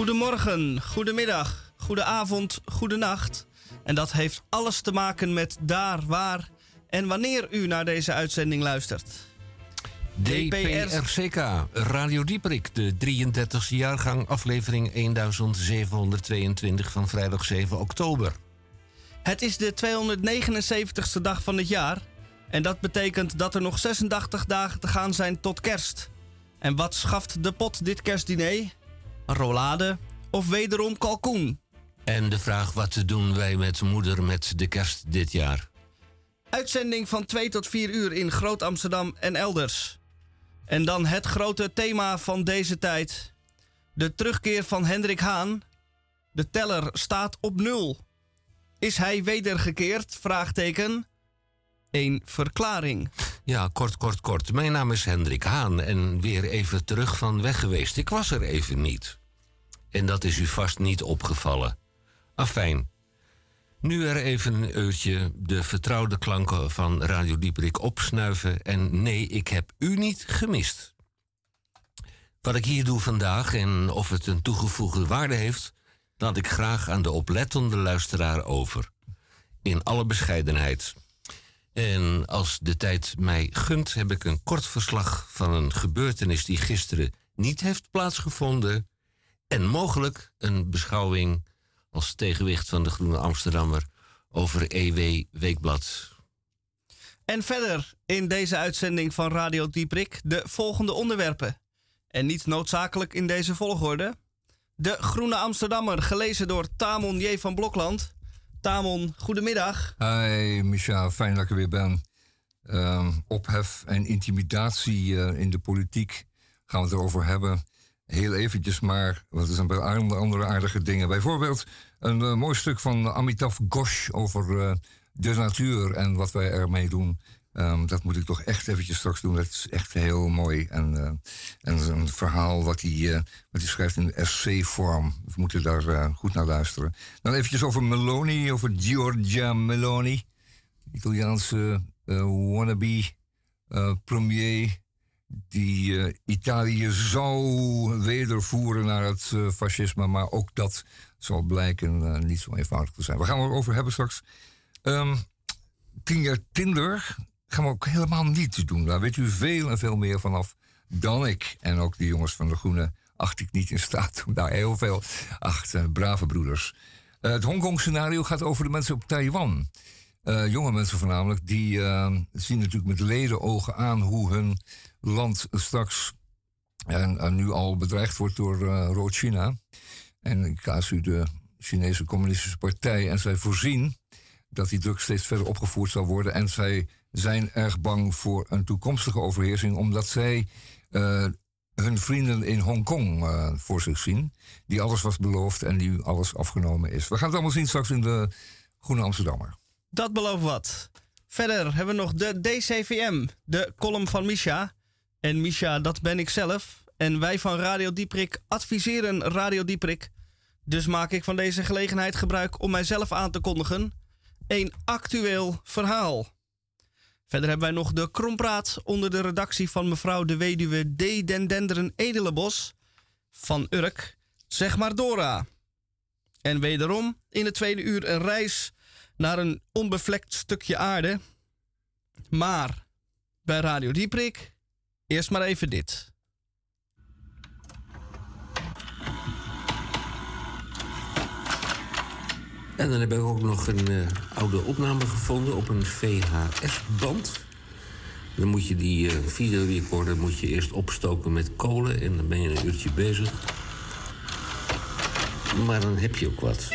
Goedemorgen, goedemiddag, goedenavond, goedenacht. En dat heeft alles te maken met daar, waar en wanneer u naar deze uitzending luistert. DPRCK, Radio Dieperik, de 33e jaargang, aflevering 1722 van vrijdag 7 oktober. Het is de 279ste dag van het jaar. En dat betekent dat er nog 86 dagen te gaan zijn tot kerst. En wat schaft de pot dit kerstdiner? Rollade of wederom kalkoen? En de vraag wat doen wij met moeder met de kerst dit jaar? Uitzending van 2 tot 4 uur in Groot Amsterdam en elders. En dan het grote thema van deze tijd. De terugkeer van Hendrik Haan. De teller staat op nul. Is hij wedergekeerd? Vraagteken. Een verklaring. Ja, kort, kort, kort. Mijn naam is Hendrik Haan en weer even terug van weg geweest. Ik was er even niet. En dat is u vast niet opgevallen. Afijn. Nu er even een uurtje de vertrouwde klanken van Radio Dieperik opsnuiven. En nee, ik heb u niet gemist. Wat ik hier doe vandaag en of het een toegevoegde waarde heeft, laat ik graag aan de oplettende luisteraar over. In alle bescheidenheid. En als de tijd mij gunt, heb ik een kort verslag van een gebeurtenis die gisteren niet heeft plaatsgevonden. En mogelijk een beschouwing als tegenwicht van de Groene Amsterdammer over EW Weekblad. En verder in deze uitzending van Radio Dieprik de volgende onderwerpen. En niet noodzakelijk in deze volgorde. De Groene Amsterdammer, gelezen door Tamon J. van Blokland. Tamon, goedemiddag. Hi, Micha, fijn dat ik er weer ben. Ehm, ophef en intimidatie eh, in de politiek gaan we het erover hebben. Heel eventjes maar, want er zijn bij andere aardige dingen. Bijvoorbeeld een eh, mooi stuk van Amitav Ghosh over eh, de natuur en wat wij ermee doen. Ehm, dat moet ik toch echt eventjes straks doen. Dat is echt heel mooi. En, uh, en een verhaal wat hij, wat hij schrijft in essay-vorm. We moeten daar goed naar luisteren. Dan eventjes over Meloni, over Giorgia Meloni. Italiaanse wannabe premier die uh, Italië zou wedervoeren naar het uh, fascisme, maar ook dat zal blijken uh, niet zo eenvoudig te zijn. We gaan het erover hebben straks. Um, tien jaar Tinder gaan we ook helemaal niet doen. Daar weet u veel en veel meer vanaf dan ik. En ook de jongens van de Groene acht ik niet in staat om daar heel veel achter. Brave broeders. het Hongkong-scenario gaat over de mensen op Taiwan. jonge mensen voornamelijk, die zien natuurlijk met ledenogen aan hoe hun land straks en, nu al bedreigd wordt door uh, Rood-China. En casu de Chinese Communistische Partij. En zij voorzien dat die druk steeds verder opgevoerd zal worden. En zij zijn erg bang voor een toekomstige overheersing, omdat zij uh, hun vrienden in Hongkong uh, voor zich zien. Die alles was beloofd en nu alles afgenomen is. We gaan het allemaal zien straks in de Groene Amsterdammer. Dat belooft wat. Verder hebben we nog de DCVM, de column van Misha. En Misha, dat ben ik zelf. En wij van Radio Dieprik adviseren Radio Dieprik. Dus maak ik van deze gelegenheid gebruik om mijzelf aan te kondigen. Een actueel verhaal. Verder hebben wij nog de Krompraat onder de redactie van mevrouw de weduwe D. Den Denderen Edelenbos van Urk. Zeg maar Dora. En wederom in het tweede uur een reis naar een onbevlekt stukje aarde. Maar bij Radio Dieprik Eerst maar even dit. En dan heb ik ook nog een uh, oude opname gevonden op een VHS-band. Dan moet je die uh, videorecorder moet je eerst opstoken met kolen en dan ben je een uurtje bezig. Maar dan heb je ook wat.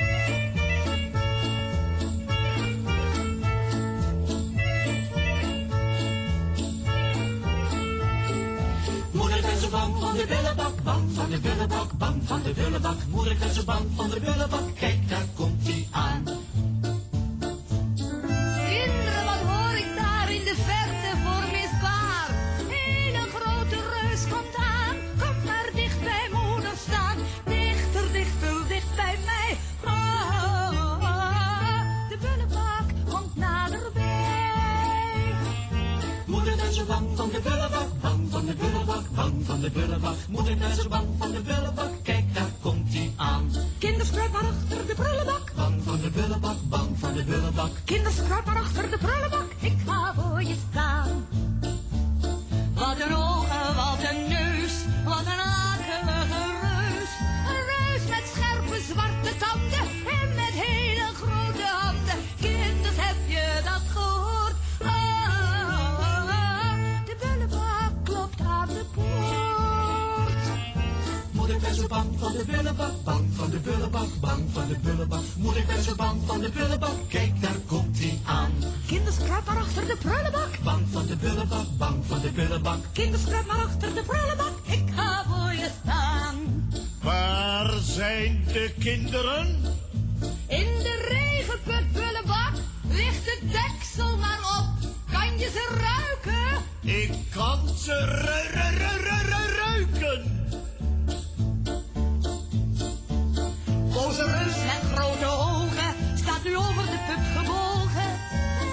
De bullebak, bang van de bullebak, bang van de bullebak. Moeilijk en zo bang van de bullebak, kijk daar komt hij aan. Bang van de bullebak, moeder thuis, bang van de bullebak, kijk daar komt hij aan. Kinderen maar achter de prullenbak, bang van de bullebak, bang van de prullenbak. Kinderen maar achter de prullenbak, ik ga voor je staan. Bang van de bullebak, bang van de bullebak, bang van de bullebak. Moeder ben zo bang van de bullebak, kijk daar komt hij aan. Kinders, kruip maar achter de prullenbak. Bang van de bullebak, bang van de bullebak. Kinders, kruip maar achter de prullenbak. Ik ga voor je staan. Waar zijn de kinderen? In de regenput bullebak ligt het deksel maar op. Kan je ze ruiken? Ik kan ze ru- ru- ru- ru- ru- ruiken. Boze reus met grote ogen staat nu over de put gebogen.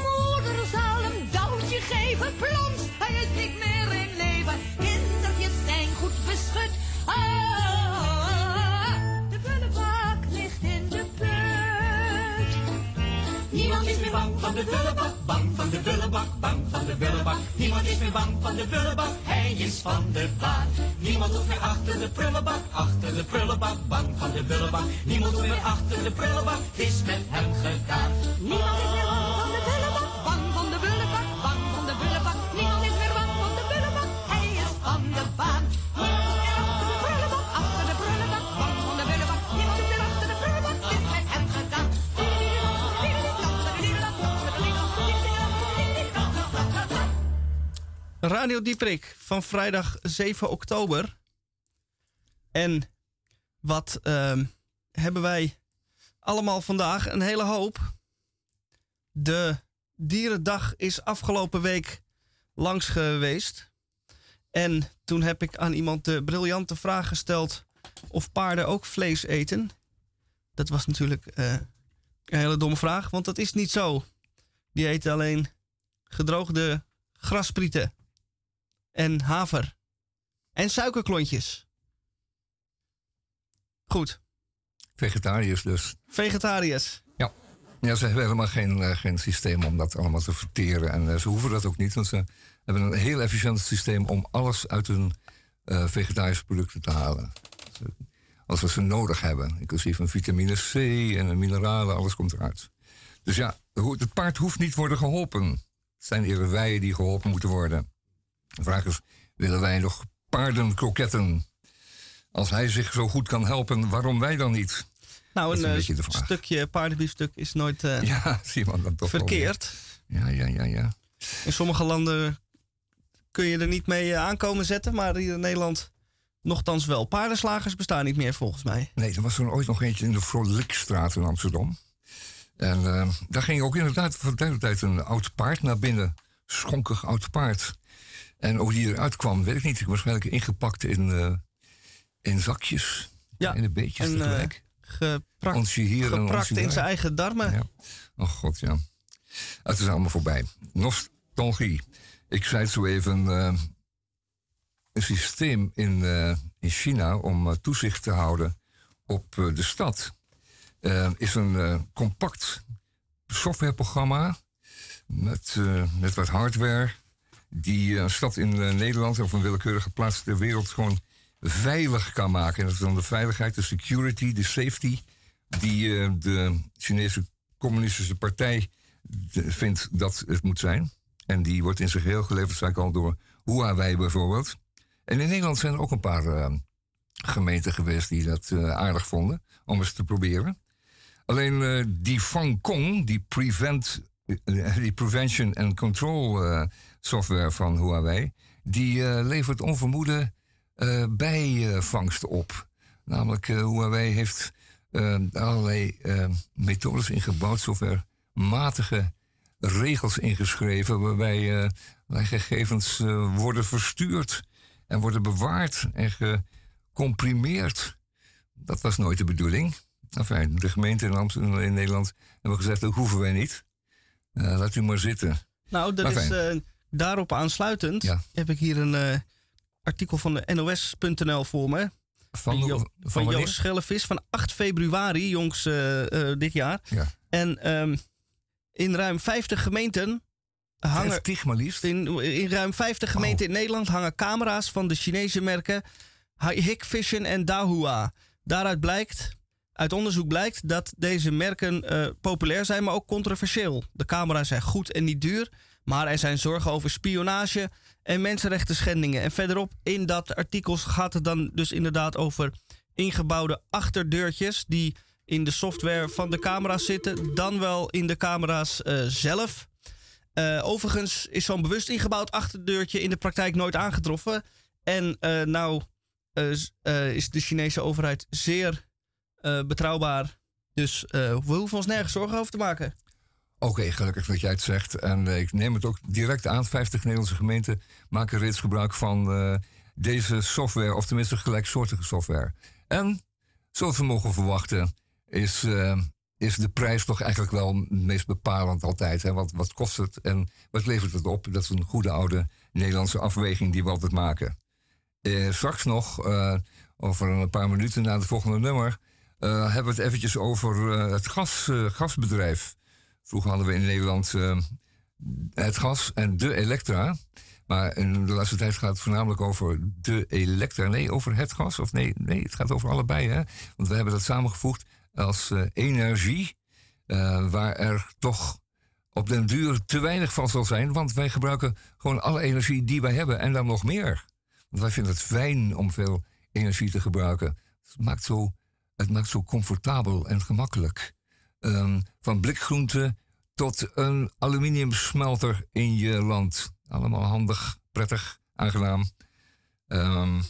Moeder zal hem duwtje geven, plons, hij is niet meer in leven. Kindertjes zijn goed beschut. Ah, de ligt in de put. Niemand is meer bang van de bullebak, bang de bullebak, bang van de bullebak. Niemand is meer bang van de bullebak, hij is van de baan. Niemand hoeft meer achter de prullenbak, achter de prullenbak, bang van de bullebak. Niemand hoeft meer achter de prullenbak, het is met hem gedaan. Niemand is Radio Dieprik van vrijdag 7 oktober. En wat ehm, hebben wij allemaal vandaag? Een hele hoop. De Dierendag is afgelopen week langs geweest. En toen heb ik aan iemand de briljante vraag gesteld of paarden ook vlees eten. Dat was natuurlijk eh, een hele domme vraag, want dat is niet zo. Die eten alleen gedroogde grasprieten en haver en suikerklontjes. Goed, Vegetariërs dus. vegetariërs. Ja. ja, ze hebben helemaal geen, eh, geen systeem om dat allemaal te verteren. En eh, ze hoeven dat ook niet, want ze hebben een heel efficiënt systeem om alles uit hun eh, vegetarische producten te halen. Als we ze nodig hebben, inclusief een vitamine C en een mineralen, alles komt eruit. Dus ja, het paard hoeft niet worden geholpen. Het zijn eerder wij die geholpen moeten worden. De vraag is, willen wij nog paardenkroketten? Als hij zich zo goed kan helpen, waarom wij dan niet? Nou, een, een eh, de stukje paardenbiefstuk is nooit eh, Ja, zie dan toch verkeerd. Ja, ja, ja, ja. In sommige landen kun je er niet mee eh, aankomen zetten, maar hier in Nederland nogthans wel. Paardenslagers bestaan niet meer volgens mij. Nee, er was er ooit nog eentje in de Vrolijkstraat in Amsterdam. En daar ging ook inderdaad van tijd tot tijd een oud paard naar binnen. Schonkig oud paard. En hoe die eruit kwam, weet ik niet. Waarschijnlijk ingepakt in, eh, in zakjes. Ja, In de beetjes en, eh, tegelijk. Geprakt, hier geprakt in zijn eigen darmen. Ja. Oh god, ja. Het is allemaal voorbij. Nostalgie. Ik zei het zo even. eh, een systeem in, in China om toezicht te houden op de stad. is een compact softwareprogramma met, met wat hardware. Die eh, een stad in eh, Nederland of een willekeurige plaats ter wereld gewoon veilig kan maken. En dat is dan de veiligheid, de security, de safety die eh, de Chinese Communistische Partij vindt dat het moet zijn. En die wordt in zijn geheel geleverd, zei ik al, door Huawei bijvoorbeeld. En in Nederland zijn er ook een paar eh, gemeenten geweest die dat eh, aardig vonden om eens te proberen. Alleen eh, die Fang Kong, die, prevent, eh, die Prevention and Control eh, software van Huawei, die eh, levert onvermoede eh, bijvangsten op. Namelijk, eh, Huawei heeft allerlei methodes ingebouwd, zover matige regels ingeschreven, waarbij gegevens worden verstuurd en worden bewaard en gecomprimeerd. Dat was nooit de bedoeling. Enfin, de gemeente in, Amsterdam, in Nederland hebben gezegd, dat hoeven wij niet. Laat u maar zitten. Nou, er Maar is. Daarop aansluitend Ja. heb ik hier een eh, artikel van de NOS.nl voor me. Van, Jo- van, van? Joost Schellevis van 8 februari, jongs, eh, eh, dit jaar. Ja. En ehm, In ruim 50 gemeenten hangen. 50 maar liefst. In, in ruim 50 gemeenten in Nederland hangen camera's van de Chinese merken Hikvision en Dahua. Daaruit blijkt, uit onderzoek blijkt dat deze merken populair zijn, maar ook controversieel. De camera's zijn goed en niet duur, maar er zijn zorgen over spionage en mensenrechten schendingen. En verderop in dat artikel gaat het dan dus inderdaad over ingebouwde achterdeurtjes die in de software van de camera's zitten, dan wel in de camera's eh, zelf. Eh, overigens is zo'n bewust ingebouwd achterdeurtje in de praktijk nooit aangetroffen. En eh, nou is de Chinese overheid zeer betrouwbaar. Dus we hoeven ons nergens zorgen over te maken. Oké, gelukkig dat jij het zegt. En eh, ik neem het ook direct aan. 50 Nederlandse gemeenten maken reeds gebruik van eh, deze software, of tenminste gelijksoortige software. En, zoals we mogen verwachten, is, eh, is de prijs toch eigenlijk wel het meest bepalend altijd. Hè? Wat, wat kost het en wat levert het op? Dat is een goede oude Nederlandse afweging die we altijd maken. Eh, straks nog, over een paar minuten na het volgende nummer, hebben we het eventjes over het gas, gasbedrijf. Vroeger hadden we in Nederland eh, het gas en de elektra. Maar in de laatste tijd gaat het voornamelijk over de elektra. Nee, over het gas. Of nee, nee het gaat over allebei. Hè? Want we hebben dat samengevoegd als eh, energie. eh, waar er toch op den duur te weinig van zal zijn. Want wij gebruiken gewoon alle energie die wij hebben. En dan nog meer. Want wij vinden het fijn om veel energie te gebruiken. Het maakt zo, het maakt zo comfortabel en gemakkelijk. Ehm, van blikgroente tot een aluminiumsmelter in je land. Allemaal handig, prettig, aangenaam. Ehm,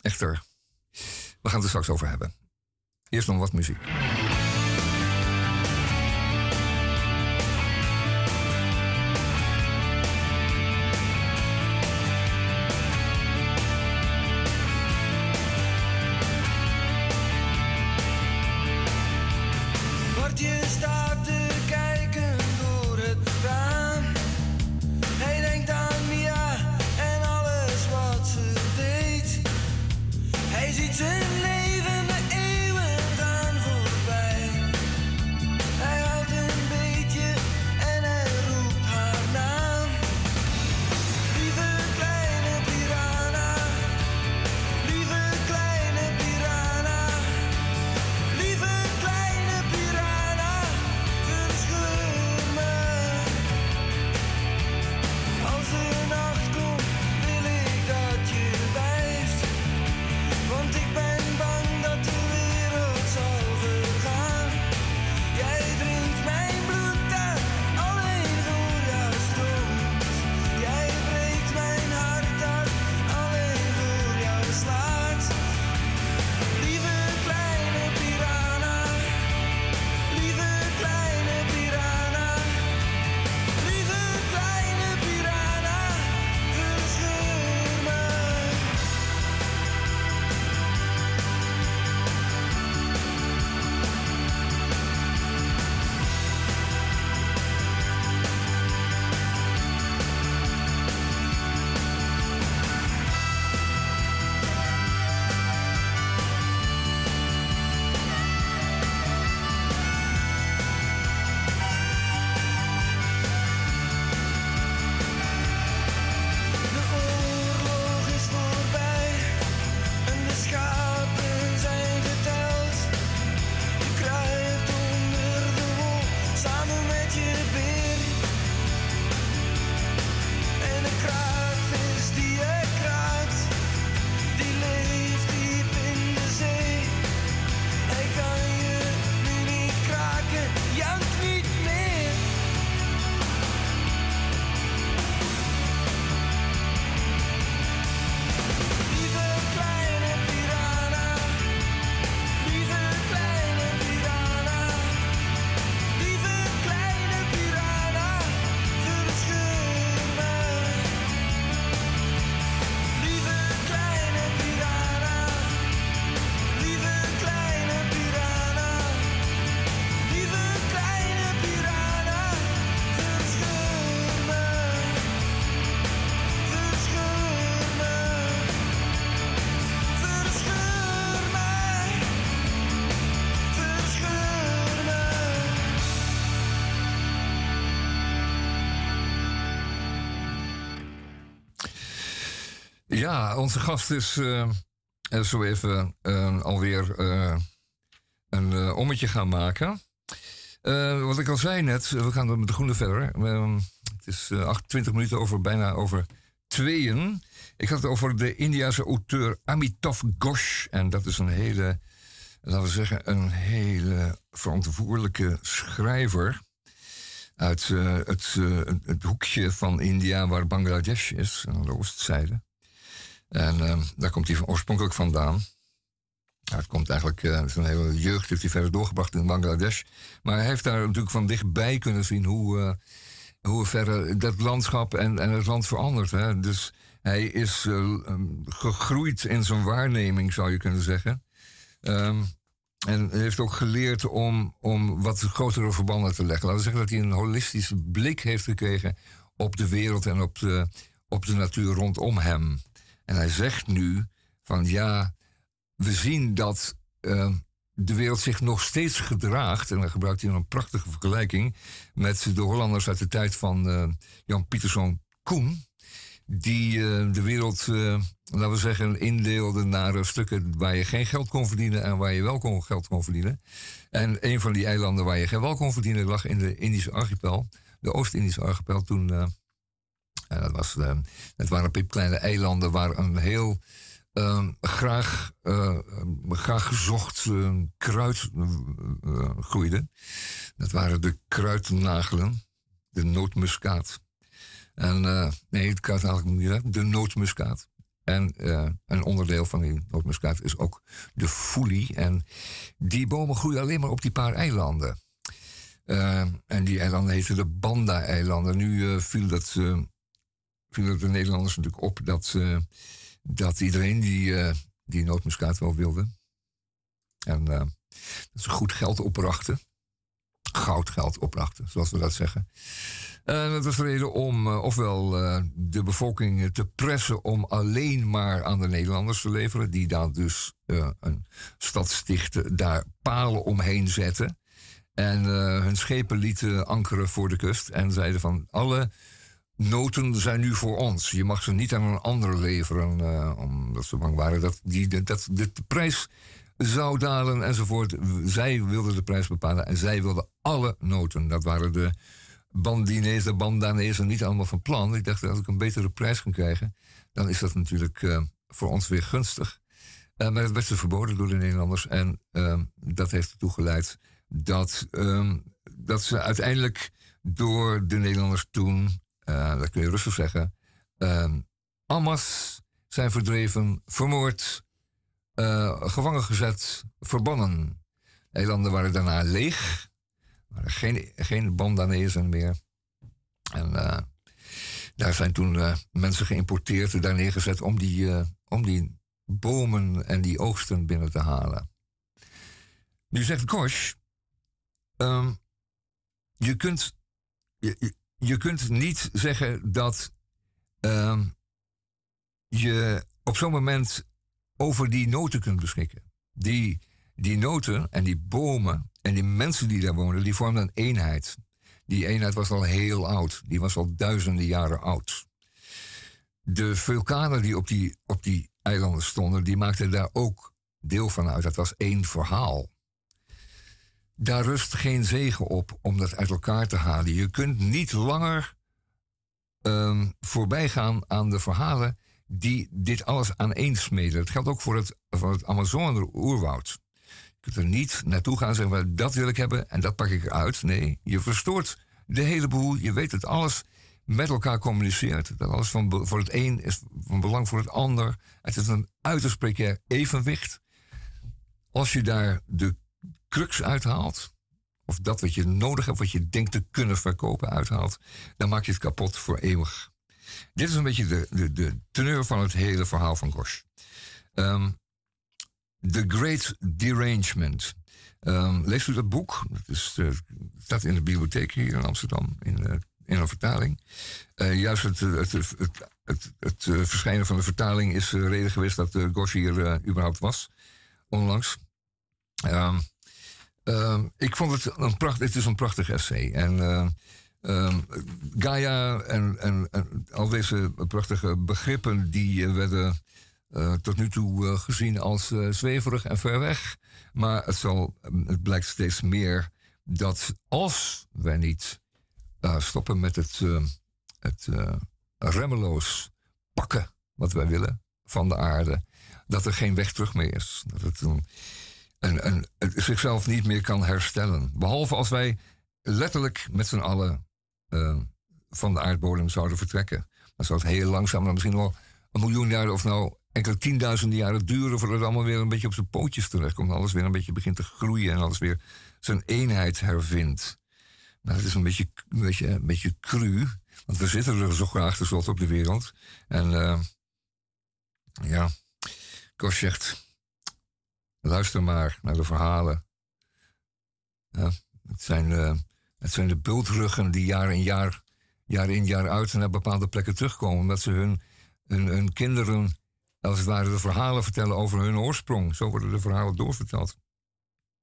echter, we gaan het er straks over hebben. Eerst nog wat muziek. Onze gast is uh, zo even uh, alweer een ommetje gaan maken. wat ik al zei net, we gaan met de groene verder. Ehm, het is 28 minuten over bijna over tweeën. Ik had het over de Indiase auteur Amitav Ghosh. En dat is een hele, laten we zeggen, een hele verantwoordelijke schrijver. Uit het, het, hoekje van India waar Bangladesh is, aan de oostzijde. En uh, daar komt hij oorspronkelijk vandaan. Ja, het komt eigenlijk, uh, zijn hele jeugd heeft hij verder doorgebracht in Bangladesh. Maar hij heeft daar natuurlijk van dichtbij kunnen zien hoe, uh, hoe verder dat landschap en, en het land verandert. Hè. Dus hij is um, gegroeid in zijn waarneming, zou je kunnen zeggen. Um, en heeft ook geleerd om, om wat grotere verbanden te leggen. Laten we zeggen dat hij een holistische blik heeft gekregen op de wereld en op de, op de natuur rondom hem. En hij zegt nu van ja, we zien dat uh, de wereld zich nog steeds gedraagt. En dan gebruikt hij een prachtige vergelijking met de Hollanders uit de tijd van uh, Jan Pieterszoon Koen. Die uh, de wereld, laten we zeggen, indeelde naar stukken waar je geen geld kon verdienen en waar je wel kon, geld kon verdienen. En een van die eilanden waar je geen wel kon verdienen lag in de Indische archipel, de Oost-Indische archipel. Toen en dat, was, uh, het waren piepkleine eilanden waar een heel uh, graag, uh, graag gezocht kruid groeide. Dat waren de kruidnagelen, de nootmuskaat. En nee, het eigenlijk niet, de nootmuskaat. En een onderdeel van die nootmuskaat is ook de foelie. En die bomen groeien alleen maar op die paar eilanden. en die eilanden heten de Banda-eilanden. Nu viel dat vielen de Nederlanders natuurlijk op dat, uh, dat iedereen die, uh, die nootmuskaat wel wilde. En uh, dat ze goed geld opbrachten. Goudgeld opbrachten, zoals we dat zeggen. En dat was de reden om ofwel de bevolking te pressen om alleen maar aan de Nederlanders te leveren, die dan dus een stad stichten, daar palen omheen zetten. En hun schepen lieten ankeren voor de kust en zeiden van alle noten zijn nu voor ons. Je mag ze niet aan een ander leveren, uh, omdat ze bang waren dat, die, dat, de prijs zou dalen enzovoort. Zij wilden de prijs bepalen en zij wilden alle noten. Dat waren de Bandinezen, de Bandanezen niet allemaal van plan. Ik dacht, als ik een betere prijs kan krijgen, dan is dat natuurlijk uh, voor ons weer gunstig. Uh, maar het werd ze verboden door de Nederlanders. En ehm, dat heeft ertoe geleid dat, um, dat ze uiteindelijk door de Nederlanders toen uh, dat kun je rustig zeggen. Uh, Amas zijn verdreven, vermoord, uh, gevangen gezet, verbannen. Eilanden waren daarna leeg. Er waren geen, geen Bandanezen meer. En uh, daar zijn toen mensen geïmporteerd, daar neergezet om die, om die bomen en die oogsten binnen te halen. Nu zegt Gosh, um, je kunt, je, je kunt niet zeggen dat uh, je op zo'n moment over die noten kunt beschikken. Die, die noten en die bomen en die mensen die daar wonen, die vormden een eenheid. Die eenheid was al heel oud. Die was al duizenden jaren oud. De vulkanen die op die, op die eilanden stonden, die maakten daar ook deel van uit. Dat was één verhaal daar rust geen zegen op om dat uit elkaar te halen. Je kunt niet langer um, voorbij gaan aan de verhalen die dit alles aaneensmeden. Dat geldt ook voor het, voor het Amazone-oerwoud. Je kunt er niet naartoe gaan en zeggen, dat wil ik hebben en dat pak ik eruit. Nee, je verstoort de hele boel. Je weet dat alles met elkaar communiceert. Dat alles van, voor het een is van belang voor het ander. Het is een uiterst precair evenwicht. Als je daar de crux uithaalt, of dat wat je nodig hebt, wat je denkt te kunnen verkopen uithaalt, dan maak je het kapot voor eeuwig. Dit is een beetje de, de, de teneur van het hele verhaal van Gosh. Um, The Great Derangement. Um, leest u dat boek? Is, uh, staat in de bibliotheek hier in Amsterdam in, uh, in een vertaling. Uh, juist het, het, het, het, het verschijnen van de vertaling is reden geweest dat Gosh hier überhaupt was, onlangs. Um, uh, ik vond het een prachtig, het is een prachtig essay. En uh, ehm, Gaia en, al deze prachtige begrippen die eh, werden eh, tot nu toe eh, gezien als zweverig en ver weg. Maar het, zal, het blijkt steeds meer dat als wij niet stoppen met het, het remmeloos pakken wat wij willen van de aarde, dat er geen weg terug meer is. Dat het een, het zichzelf niet meer kan herstellen. Behalve als wij letterlijk met z'n allen eh, van de aardbodem zouden vertrekken. Dan zou het heel langzaam, misschien wel een miljoen jaren of nou enkele tienduizenden jaren duren voordat het allemaal weer een beetje op zijn pootjes terechtkomt. Alles weer een beetje begint te groeien en alles weer zijn eenheid hervindt. Maar het is een beetje, een beetje, een beetje cru, want we zitten er zo graag tenslotte op de wereld. En eh, ja, Kost zegt, luister maar naar de verhalen. Ja, het, zijn, eh, het zijn de bultruggen die jaar in jaar, jaar in jaar uit naar bepaalde plekken terugkomen. Omdat ze hun, hun, hun kinderen, als het ware, de verhalen vertellen over hun oorsprong. Zo worden de verhalen doorverteld.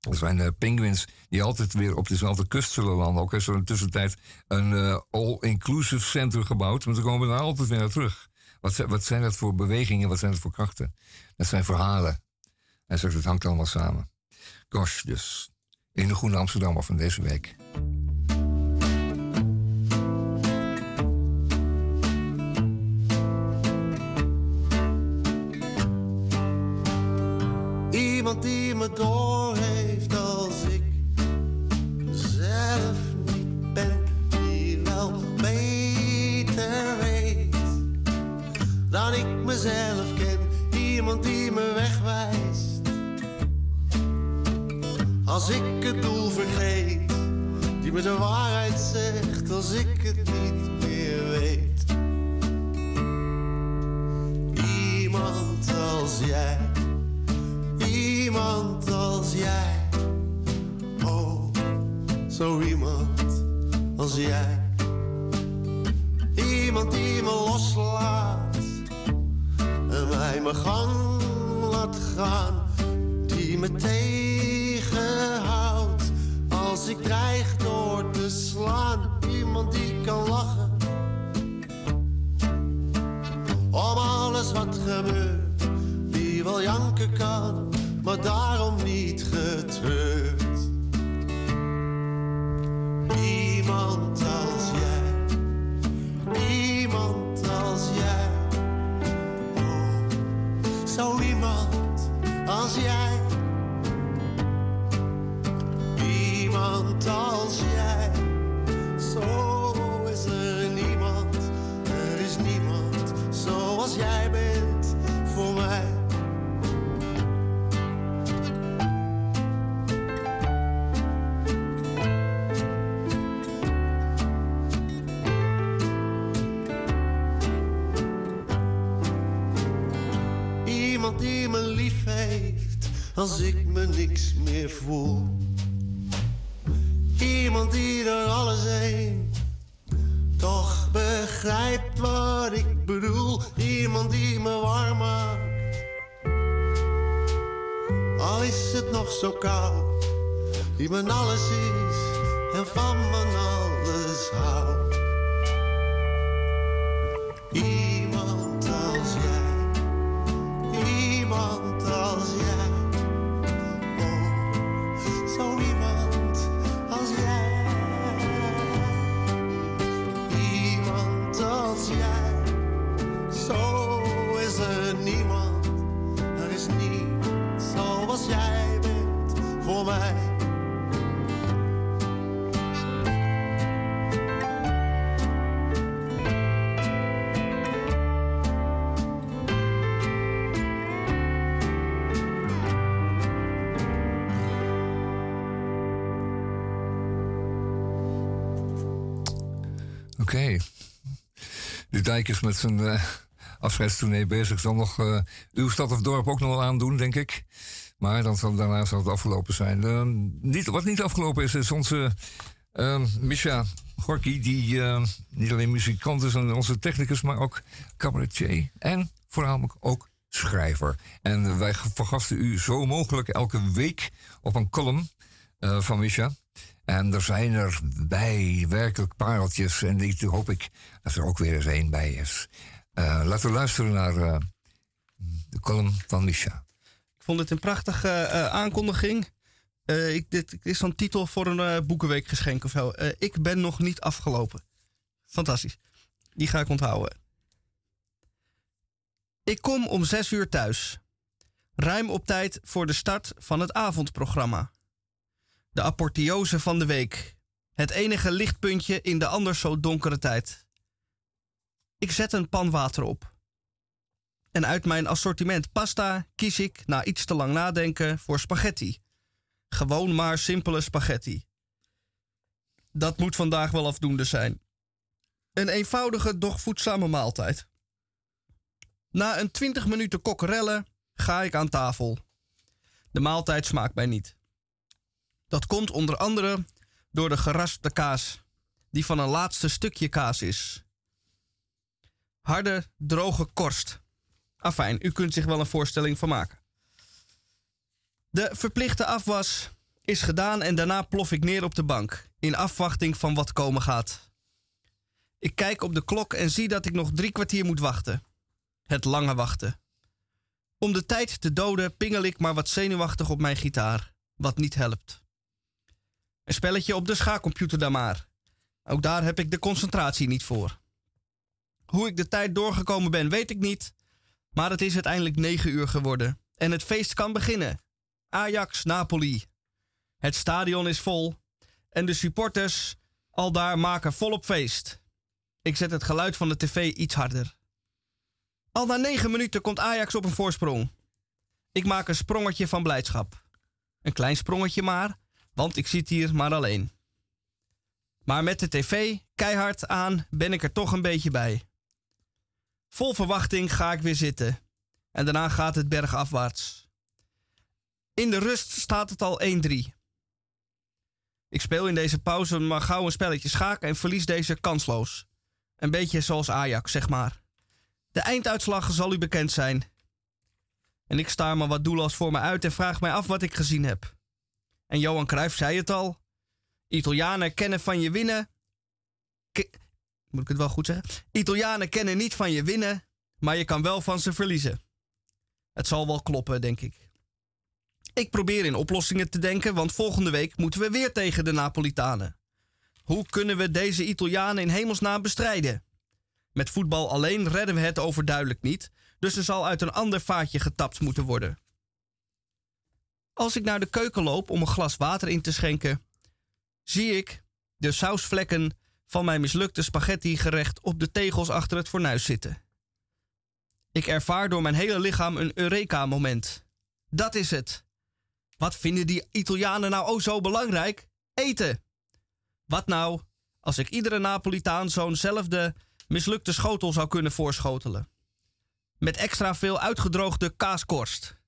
Er zijn uh, penguins die altijd weer op dezelfde kust zullen landen. Ook is er in de tussentijd een eh, all-inclusive center gebouwd. Maar ze komen daar altijd weer naar terug. Wat, wat zijn dat voor bewegingen? Wat zijn dat voor krachten? Dat zijn verhalen. Hij zegt, het hangt allemaal samen. Gosh, dus in de Groene Amsterdammer van deze week. Iemand die me doorheeft als ik zelf niet ben, die wel beter weet dan ik mezelf ken. Iemand die me wegwijst als ik het doel vergeet, die me de waarheid zegt als ik het niet meer weet. Iemand als jij. Iemand als jij. Oh, zo iemand als jij. Iemand die me loslaat en mij mijn gang laat gaan. Die me als ik dreig door te slaan. Iemand die kan lachen om alles wat gebeurt. Die wel janken kan, maar daarom niet getreurd. Die mijn alles is en van mijn met zijn eh afscheidstournee bezig. Zal nog eh, uw stad of dorp ook nog wel aandoen, denk ik. Maar dan zal, daarna zal het afgelopen zijn. Eh, niet, wat niet afgelopen is, is onze uh, Misha Gorky. Die eh, niet alleen muzikant is en onze technicus, maar ook cabaretier. En voornamelijk ook schrijver. En wij vergasten u zo mogelijk elke week op een column van Misha. En er zijn er bij werkelijk pareltjes. En die hoop ik dat er ook weer eens één bij is. Eh, laten we luisteren naar eh, de column van Misha. Ik vond het een prachtige eh, aankondiging. Ik, dit is zo'n titel voor een boekenweekgeschenk of zo. Ik ben nog niet afgelopen. Fantastisch. Die ga ik onthouden. Ik kom om zes uur thuis. Ruim op tijd voor de start van het avondprogramma. De apotheose van de week. Het enige lichtpuntje in de anders zo donkere tijd. Ik zet een pan water op. En uit mijn assortiment pasta kies ik, na iets te lang nadenken, voor spaghetti. Gewoon maar simpele spaghetti. Dat moet vandaag wel afdoende zijn. Een eenvoudige, doch voedzame maaltijd. Na een 20 minuten kokkerellen ga ik aan tafel. De maaltijd smaakt mij niet. Dat komt onder andere door de geraspte kaas, die van een laatste stukje kaas is. Harde, droge korst. Afijn, u kunt zich wel een voorstelling van maken. De verplichte afwas is gedaan en daarna plof ik neer op de bank, in afwachting van wat komen gaat. Ik kijk op de klok en zie dat ik nog drie kwartier moet wachten. Het lange wachten. Om de tijd te doden pingel ik maar wat zenuwachtig op mijn gitaar, wat niet helpt. Een spelletje op de schaakcomputer dan maar. Ook daar heb ik de concentratie niet voor. Hoe ik de tijd doorgekomen ben, weet ik niet. Maar het is uiteindelijk negen uur geworden. En het feest kan beginnen. Ajax, Napoli. Het stadion is vol. En de supporters al daar maken volop feest. Ik zet het geluid van de tv iets harder. Al na negen minuten komt Ajax op een voorsprong. Ik maak een sprongetje van blijdschap. Een klein sprongetje maar, want ik zit hier maar alleen. Maar met de tv keihard aan ben ik er toch een beetje bij. Vol verwachting ga ik weer zitten. En daarna gaat het bergafwaarts. In de rust staat het al 1-3. Ik speel in deze pauze maar gauw een spelletje schaken en verlies deze kansloos. Een beetje zoals Ajax, zeg maar. De einduitslag zal u bekend zijn. En ik sta maar wat doelloos voor me uit en vraag mij af wat ik gezien heb. En Johan Cruijff zei het al. Italianen kennen van je winnen. Moet ik het wel goed zeggen? Italianen kennen niet van je winnen, maar je kan wel van ze verliezen. Het zal wel kloppen, denk ik. Ik probeer in oplossingen te denken, want volgende week moeten we weer tegen de Napolitanen. Hoe kunnen we deze Italianen in hemelsnaam bestrijden? Met voetbal alleen redden we het overduidelijk niet, dus er zal uit een ander vaatje getapt moeten worden. Als ik naar de keuken loop om een glas water in te schenken, zie ik de sausvlekken van mijn mislukte spaghetti gerecht op de tegels achter het fornuis zitten. Ik ervaar door mijn hele lichaam een Eureka-moment. Dat is het. Wat vinden die Italianen nou zo belangrijk? Eten. Wat nou als ik iedere Napolitaan zo'nzelfde mislukte schotel zou kunnen voorschotelen? Met extra veel uitgedroogde kaaskorst.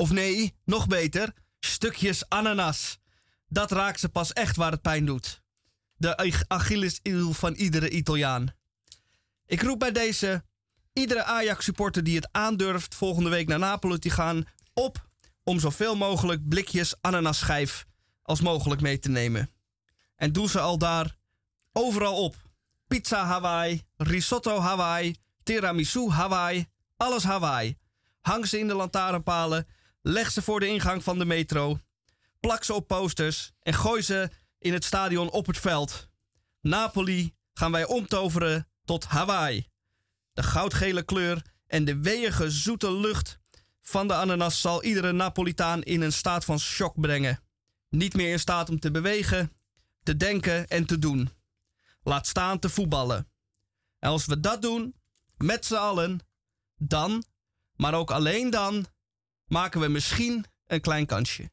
Of nee, nog beter, stukjes ananas. Dat raakt ze pas echt waar het pijn doet. De Ach- Achilleshiel van iedere Italiaan. Ik roep bij deze iedere Ajax-supporter die het aandurft volgende week naar Napoli te gaan op om zoveel mogelijk blikjes ananasschijf als mogelijk mee te nemen. En doe ze al daar overal op. Pizza Hawaii, risotto Hawaii, tiramisu Hawaii, alles Hawaii. Hang ze in de lantaarnpalen, leg ze voor de ingang van de metro, plak ze op posters en gooi ze in het stadion op het veld. Napoli gaan wij omtoveren tot Hawaii. De goudgele kleur en de weeige zoete lucht van de ananas zal iedere Napolitaan in een staat van shock brengen. Niet meer in staat om te bewegen, te denken en te doen. Laat staan te voetballen. En als we dat doen, met z'n allen, dan, maar ook alleen dan, maken we misschien een klein kansje.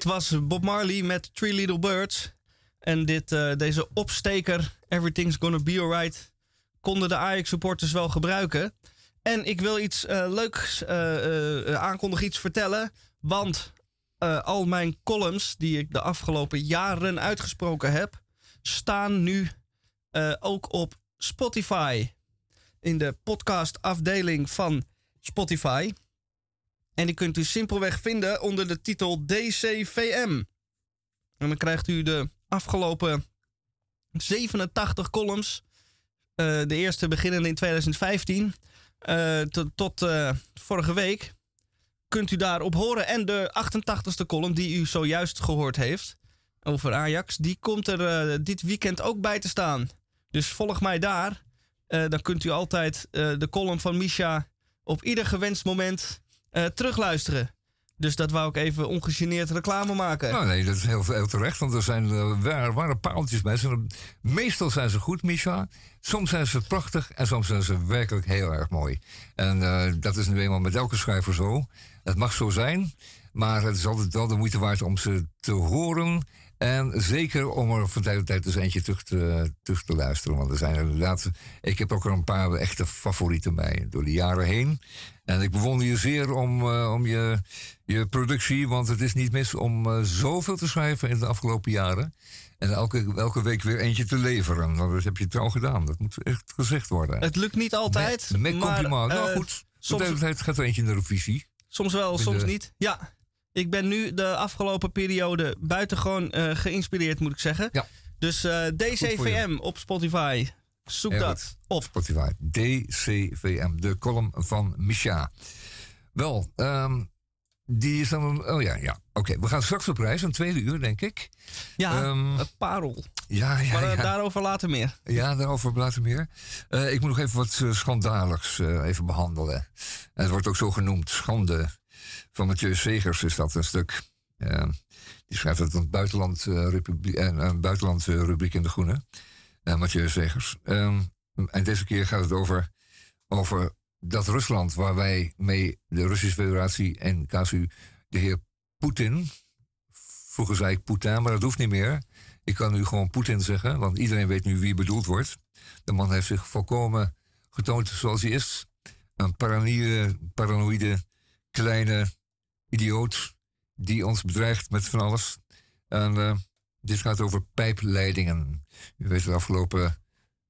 Dit was Bob Marley met Three Little Birds. En dit, eh, deze opsteker, Everything's Gonna Be Alright, konden de Ajax-supporters wel gebruiken. En ik wil iets eh, leuks eh, eh, aankondigen, iets vertellen. Want al mijn columns die ik de afgelopen jaren uitgesproken heb, staan nu ook op Spotify. In de podcastafdeling van Spotify. En die kunt u simpelweg vinden onder de titel DCVM. En dan krijgt u de afgelopen 87 columns. eh, de eerste beginnen in 2015. eh, tot eh, vorige week. Kunt u daarop horen. En de 88ste column die u zojuist gehoord heeft. Over Ajax. Die komt er dit weekend ook bij te staan. Dus volg mij daar. Dan kunt u altijd de column van Misha op ieder gewenst moment eh, terugluisteren. Dus dat wou ik even ongegeneerd reclame maken. Nou, nee, dat is heel, heel terecht, want er zijn uh, waar, ware paaltjes bij. Meestal zijn ze goed, Misha. Soms zijn ze prachtig en soms zijn ze werkelijk heel erg mooi. En eh, dat is nu eenmaal met elke schrijver zo. Het mag zo zijn, maar het is altijd wel de moeite waard om ze te horen. En zeker om er van tijd tot tijd eens eentje terug te, terug te luisteren. Want er zijn er inderdaad. Ik heb ook er een paar echte favorieten bij door de jaren heen. En ik bewonder je zeer om, eh, om je, je productie. Want het is niet mis om eh, zoveel te schrijven in de afgelopen jaren. En elke, elke week weer eentje te leveren. Nou, dat heb je trouw gedaan. Dat moet echt gezegd worden. Het lukt niet altijd. Met, met maar, compliment. nou eh, goed, soms- gaat er eentje in de revisie. Soms wel, soms de- niet. Ja, ik ben nu de afgelopen periode buitengewoon geïnspireerd, moet ik zeggen. Ja. Dus DCVM op Spotify. Zoek dat op. Spotify. DCVM, de column van Micha. Wel, ehm, die is dan... Oh ja, ja. Oké, we gaan straks op reis, een tweede uur, denk ik. Ja, Ehm, een parel. Ja, ja, maar eh, ja. daarover later meer. Ja, daarover later meer. Eh, ik moet nog even wat eh, schandaligs eh, even behandelen. En het wordt ook zo genoemd, schande. Van Mathieu Segers is dat een stuk. Eh, die schrijft het een buitenland, republiek, een buitenland rubriek in De Groene. Eh, Mathieu Segers. Ehm, en deze keer gaat het over, over dat Rusland, waar wij mee, de Russische Federatie en KSU, de heer Poetin. Vroeger zei ik Poetin, maar dat hoeft niet meer. Ik kan nu gewoon Poetin zeggen, want iedereen weet nu wie bedoeld wordt. De man heeft zich volkomen getoond zoals hij is. Een paranoïde, paranoïde kleine idioot die ons bedreigt met van alles. En eh, dit gaat over pijpleidingen. U weet, de afgelopen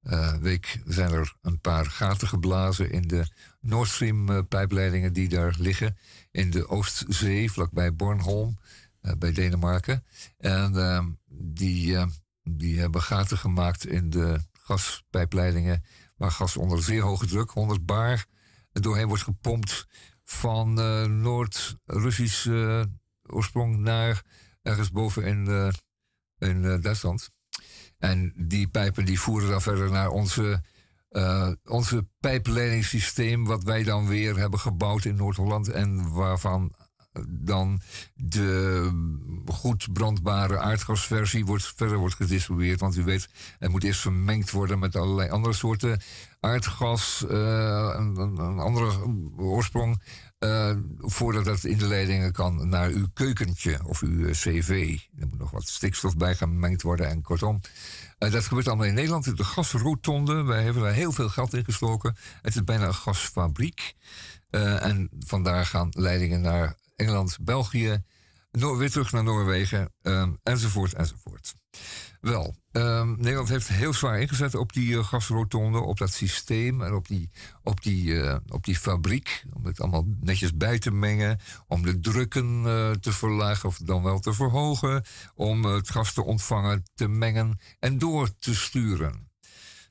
eh, week zijn er een paar gaten geblazen in de Nord Stream eh, pijpleidingen die daar liggen. In de Oostzee, vlakbij Bornholm, eh, bij Denemarken. En ehm, die, die hebben gaten gemaakt in de gaspijpleidingen. Waar gas onder zeer hoge druk, 100 bar, doorheen wordt gepompt van Noord-Russisch oorsprong naar ergens boven in, in Duitsland. En die pijpen die voeren dan verder naar onze, eh onze pijpleidingssysteem, wat wij dan weer hebben gebouwd in Noord-Holland. En waarvan dan de goed brandbare aardgasversie wordt, verder wordt gedistribueerd. Want u weet, het moet eerst vermengd worden met allerlei andere soorten aardgas, eh, een, andere oorsprong. Eh, voordat dat in de leidingen kan naar uw keukentje of uw eh, cv. Er moet nog wat stikstof bij gemengd worden en kortom. Eh, dat gebeurt allemaal in Nederland. De gasrotonde, wij hebben daar heel veel geld in gestoken. Het is bijna een gasfabriek. En vandaar gaan leidingen naar Engeland, België, weer terug naar Noorwegen, enzovoort, enzovoort. Wel, ehm, Nederland heeft heel zwaar ingezet op die eh, gasrotonde, op dat systeem en op die, op, die, eh, op die fabriek. Om het allemaal netjes bij te mengen, om de drukken eh, te verlagen of dan wel te verhogen, om het gas te ontvangen, te mengen en door te sturen.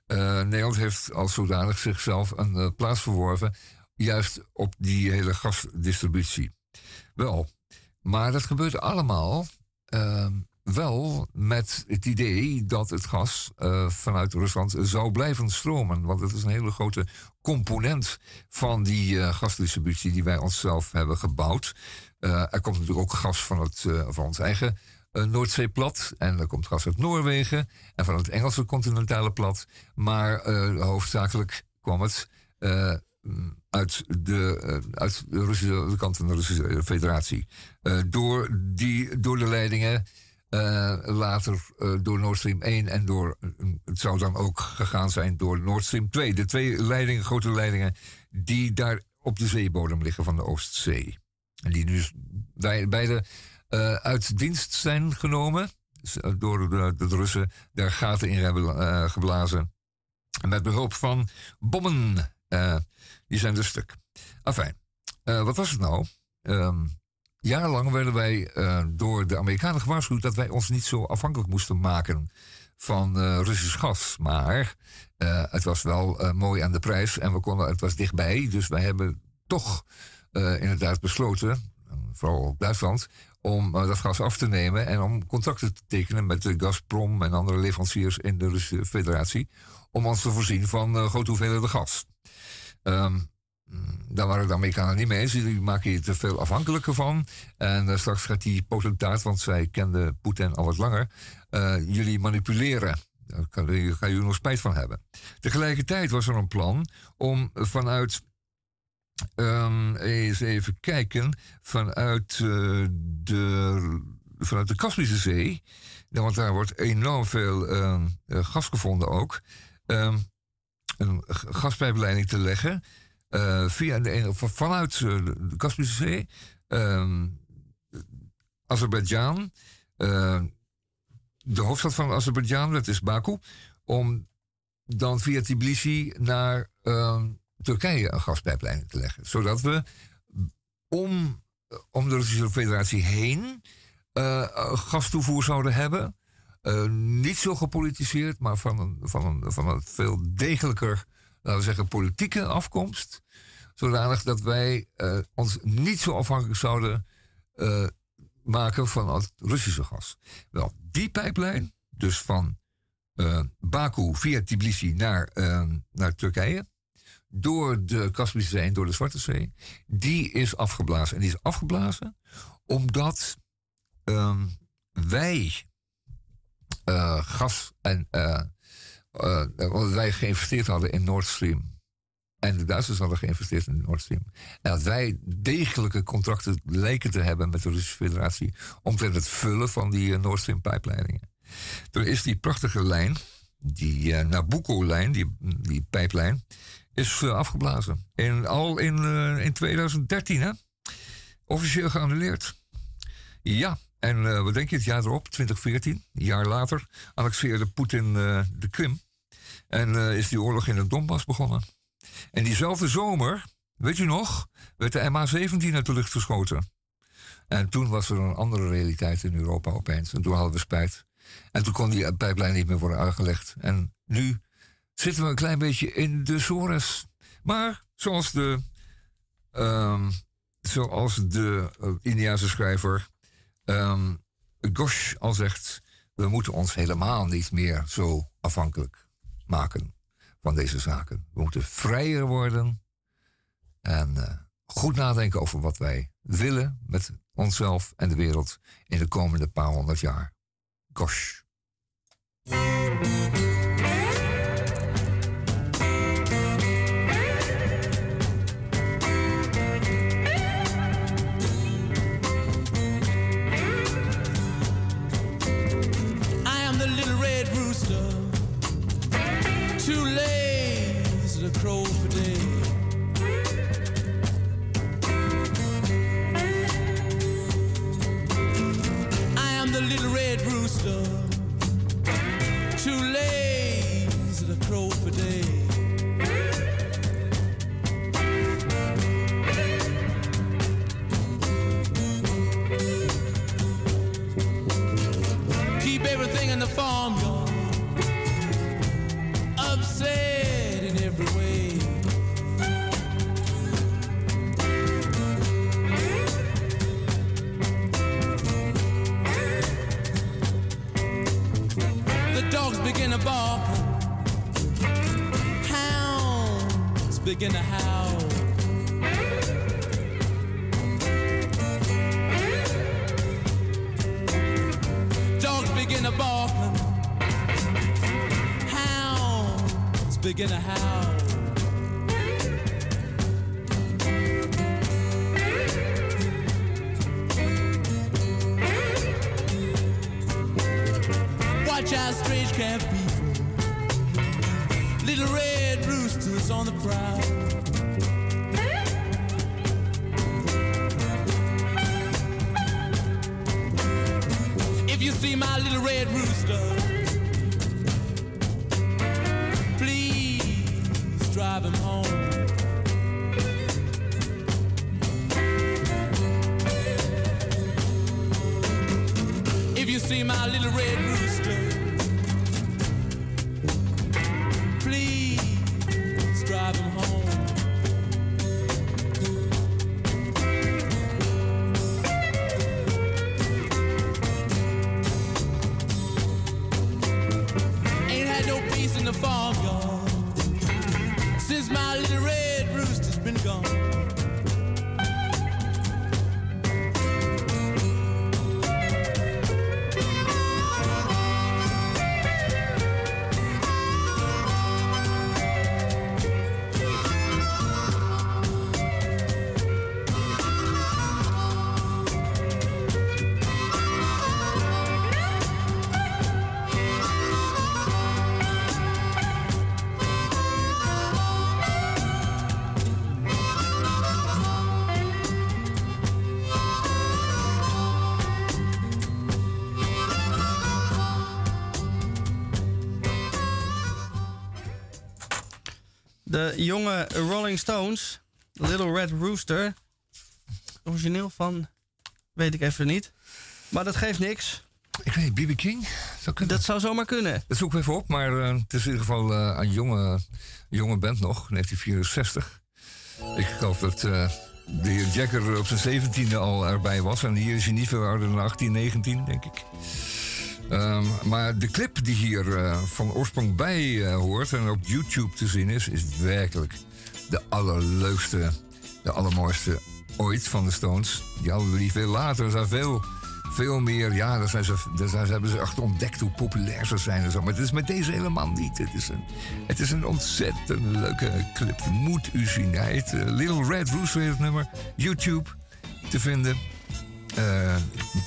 Nederland heeft als zodanig zichzelf een plaats verworven, juist op die hele gasdistributie. Wel, maar dat gebeurt allemaal ehm, wel met het idee dat het gas eh, vanuit Rusland zou blijven stromen. Want dat is een hele grote component van die eh, gasdistributie die wij onszelf hebben gebouwd. Eh, er komt natuurlijk ook gas van, het, van ons eigen Noordzeeplat. En er komt gas uit Noorwegen en van het Engelse continentale plat. Maar hoofdzakelijk kwam het mm, uit de, uit de, Russische, de kant van de Russische Federatie. Eh, door, die, door de leidingen, eh, later eh, door Nord Stream 1 en door, eh, het zou dan ook gegaan zijn door Nord Stream 2. De twee leidingen, grote leidingen, die daar op de zeebodem liggen van de Oostzee. En die dus beide uit dienst zijn genomen. Dus, door de, de Russen daar gaten in hebben geblazen. En met behulp van bommen. die zijn dus stuk. Afijn, wat was het nou? Ehm, jarenlang werden wij eh, door de Amerikanen gewaarschuwd dat wij ons niet zo afhankelijk moesten maken van eh, Russisch gas. Maar eh, het was wel mooi aan de prijs en we konden, het was dichtbij. Dus wij hebben toch inderdaad besloten, vooral Duitsland, om dat gas af te nemen en om contracten te tekenen met de Gazprom en andere leveranciers in de Russische Federatie. Om ons te voorzien van grote hoeveelheden gas. Mm, daar waren de Amerikanen niet mee eens. Maken je te veel afhankelijker van. En eh, straks gaat die potentaat, want zij kende Poetin al wat langer, eh, jullie manipuleren. Daar kan, ga je nog spijt van hebben. Tegelijkertijd was er een plan om vanuit. ehm, eens even kijken. Vanuit, eh, de, vanuit de Kaspische Zee. Want daar wordt enorm veel ehm, eh, gas gevonden ook. ehm, een gaspijpleiding te leggen. Eh, via de, vanuit eh, de Kaspische Zee. ehm, Azerbeidzjan. eh, de hoofdstad van Azerbeidzjan, dat is Baku. Om dan via Tbilisi naar ehm, Turkije een gaspijpleiding te leggen. Zodat we om, om de Russische Federatie heen gastoevoer zouden hebben. Niet zo gepolitiseerd, maar van een, van, een, van een veel degelijker, laten we zeggen, politieke afkomst. Zodanig dat wij eh, ons niet zo afhankelijk zouden eh, maken van het Russische gas. Wel, die pijplijn, dus van eh, Baku via Tbilisi naar, naar Turkije, door de Kaspische Zee en door de Zwarte Zee, die is afgeblazen. En die is afgeblazen omdat ehm, wij gas en eh, eh, omdat wij geïnvesteerd hadden in Nord Stream. En de Duitsers hadden geïnvesteerd in Nord Stream. En dat wij degelijke contracten lijken te hebben met de Russische Federatie. omtrent het vullen van die uh, Nord Stream pijpleidingen. Er is die prachtige lijn, die uh, Nabucco-lijn, die, die pijplijn, is uh, afgeblazen. In, al in, uh, in 2013, hè? Officieel geannuleerd. Ja, en eh, wat denk je het jaar erop, 2014, een jaar later, annexeerde Poetin eh, de Krim. En eh, is die oorlog in het Donbass begonnen. En diezelfde zomer, weet u nog, werd de MH17 uit de lucht geschoten. En toen was er een andere realiteit in Europa opeens. En toen hadden we spijt. En toen kon die pijplijn niet meer worden aangelegd. En nu zitten we een klein beetje in de sores. Maar zoals de, ehm, zoals de uh, Indiaanse schrijver ehm Ghosh al zegt, we moeten ons helemaal niet meer zo afhankelijk maken van deze zaken. We moeten vrijer worden en eh, goed nadenken over wat wij willen met onszelf en de wereld in de komende paar honderd jaar. Gosh. Begin to howl. Dogs begin to bark, hounds begin to howl. Watch out, strange camp people. Little red on the prowl. If you see my little red rooster, please drive him home. If you see my little red rooster, De jonge Rolling Stones, Little Red Rooster. Origineel van, weet ik even niet. Maar dat geeft niks. Ik weet B.B. King? Zou kunnen. Dat zou zomaar kunnen. Dat zoek ik even op, maar eh, het is in ieder geval eh, een jonge, jonge band nog, 1964. Ik geloof dat eh, de heer Jagger op zijn 17e al erbij was. En hier is hij niet veel ouder dan 18, 19, denk ik. Ehm, maar de clip die hier eh, van oorsprong bij eh, hoort en op YouTube te zien is, is werkelijk de allerleukste, de allermooiste ooit van de Stones. Die hadden we die veel later. Er zijn veel, veel meer. Ja, daar, zijn ze, daar hebben ze echt ontdekt hoe populair ze zijn en zo. Maar het is met deze helemaal niet. Het is een, het is een ontzettend leuke clip. Moet u zien. Hij heet eh, Little Red Rooster, het nummer. YouTube te vinden. Eh,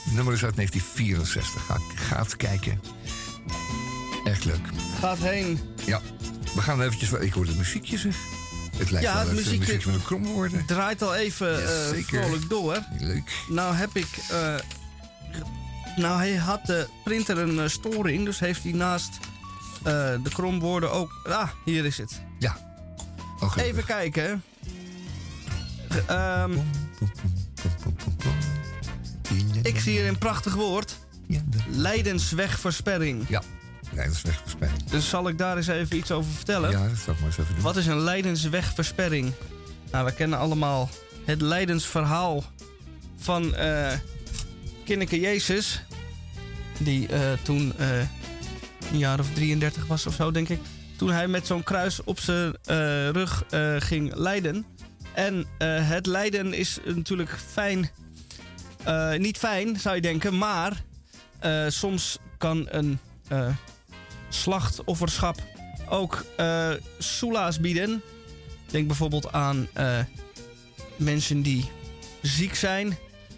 het nummer is uit 1964. Ga, ga het kijken. Echt leuk. Gaat heen. Ja, we gaan eventjes... Ik hoor het muziekje zeg. Het lijkt Ja, wel het muziekje, muziekje- met een kromwoorden. Draait al even Ja, eh, vrolijk door. Leuk. Nou heb ik... eh, nou, hij had de printer een eh, storing. Dus heeft hij naast eh, de kromwoorden ook... Ah, hier is het. Ja. Oh. Even kijken. Ehm, ik zie hier een prachtig woord. Ja, de- Leidenswegversperring. Ja, leiderswegversperring. Dus zal ik daar eens even iets over vertellen? Ja, dat zal ik maar eens even doen. Wat is een leidenswegversperring? Nou, we kennen allemaal het leidensverhaal van eh Kinneke Jezus. Die eh, toen eh, een jaar of 33 was of zo, denk ik. Toen hij met zo'n kruis op zijn rug ging lijden. En het lijden is natuurlijk fijn. Eh, niet fijn, zou je denken, maar eh, soms kan een eh, slachtofferschap ook soelaas bieden. Denk bijvoorbeeld aan mensen die ziek zijn.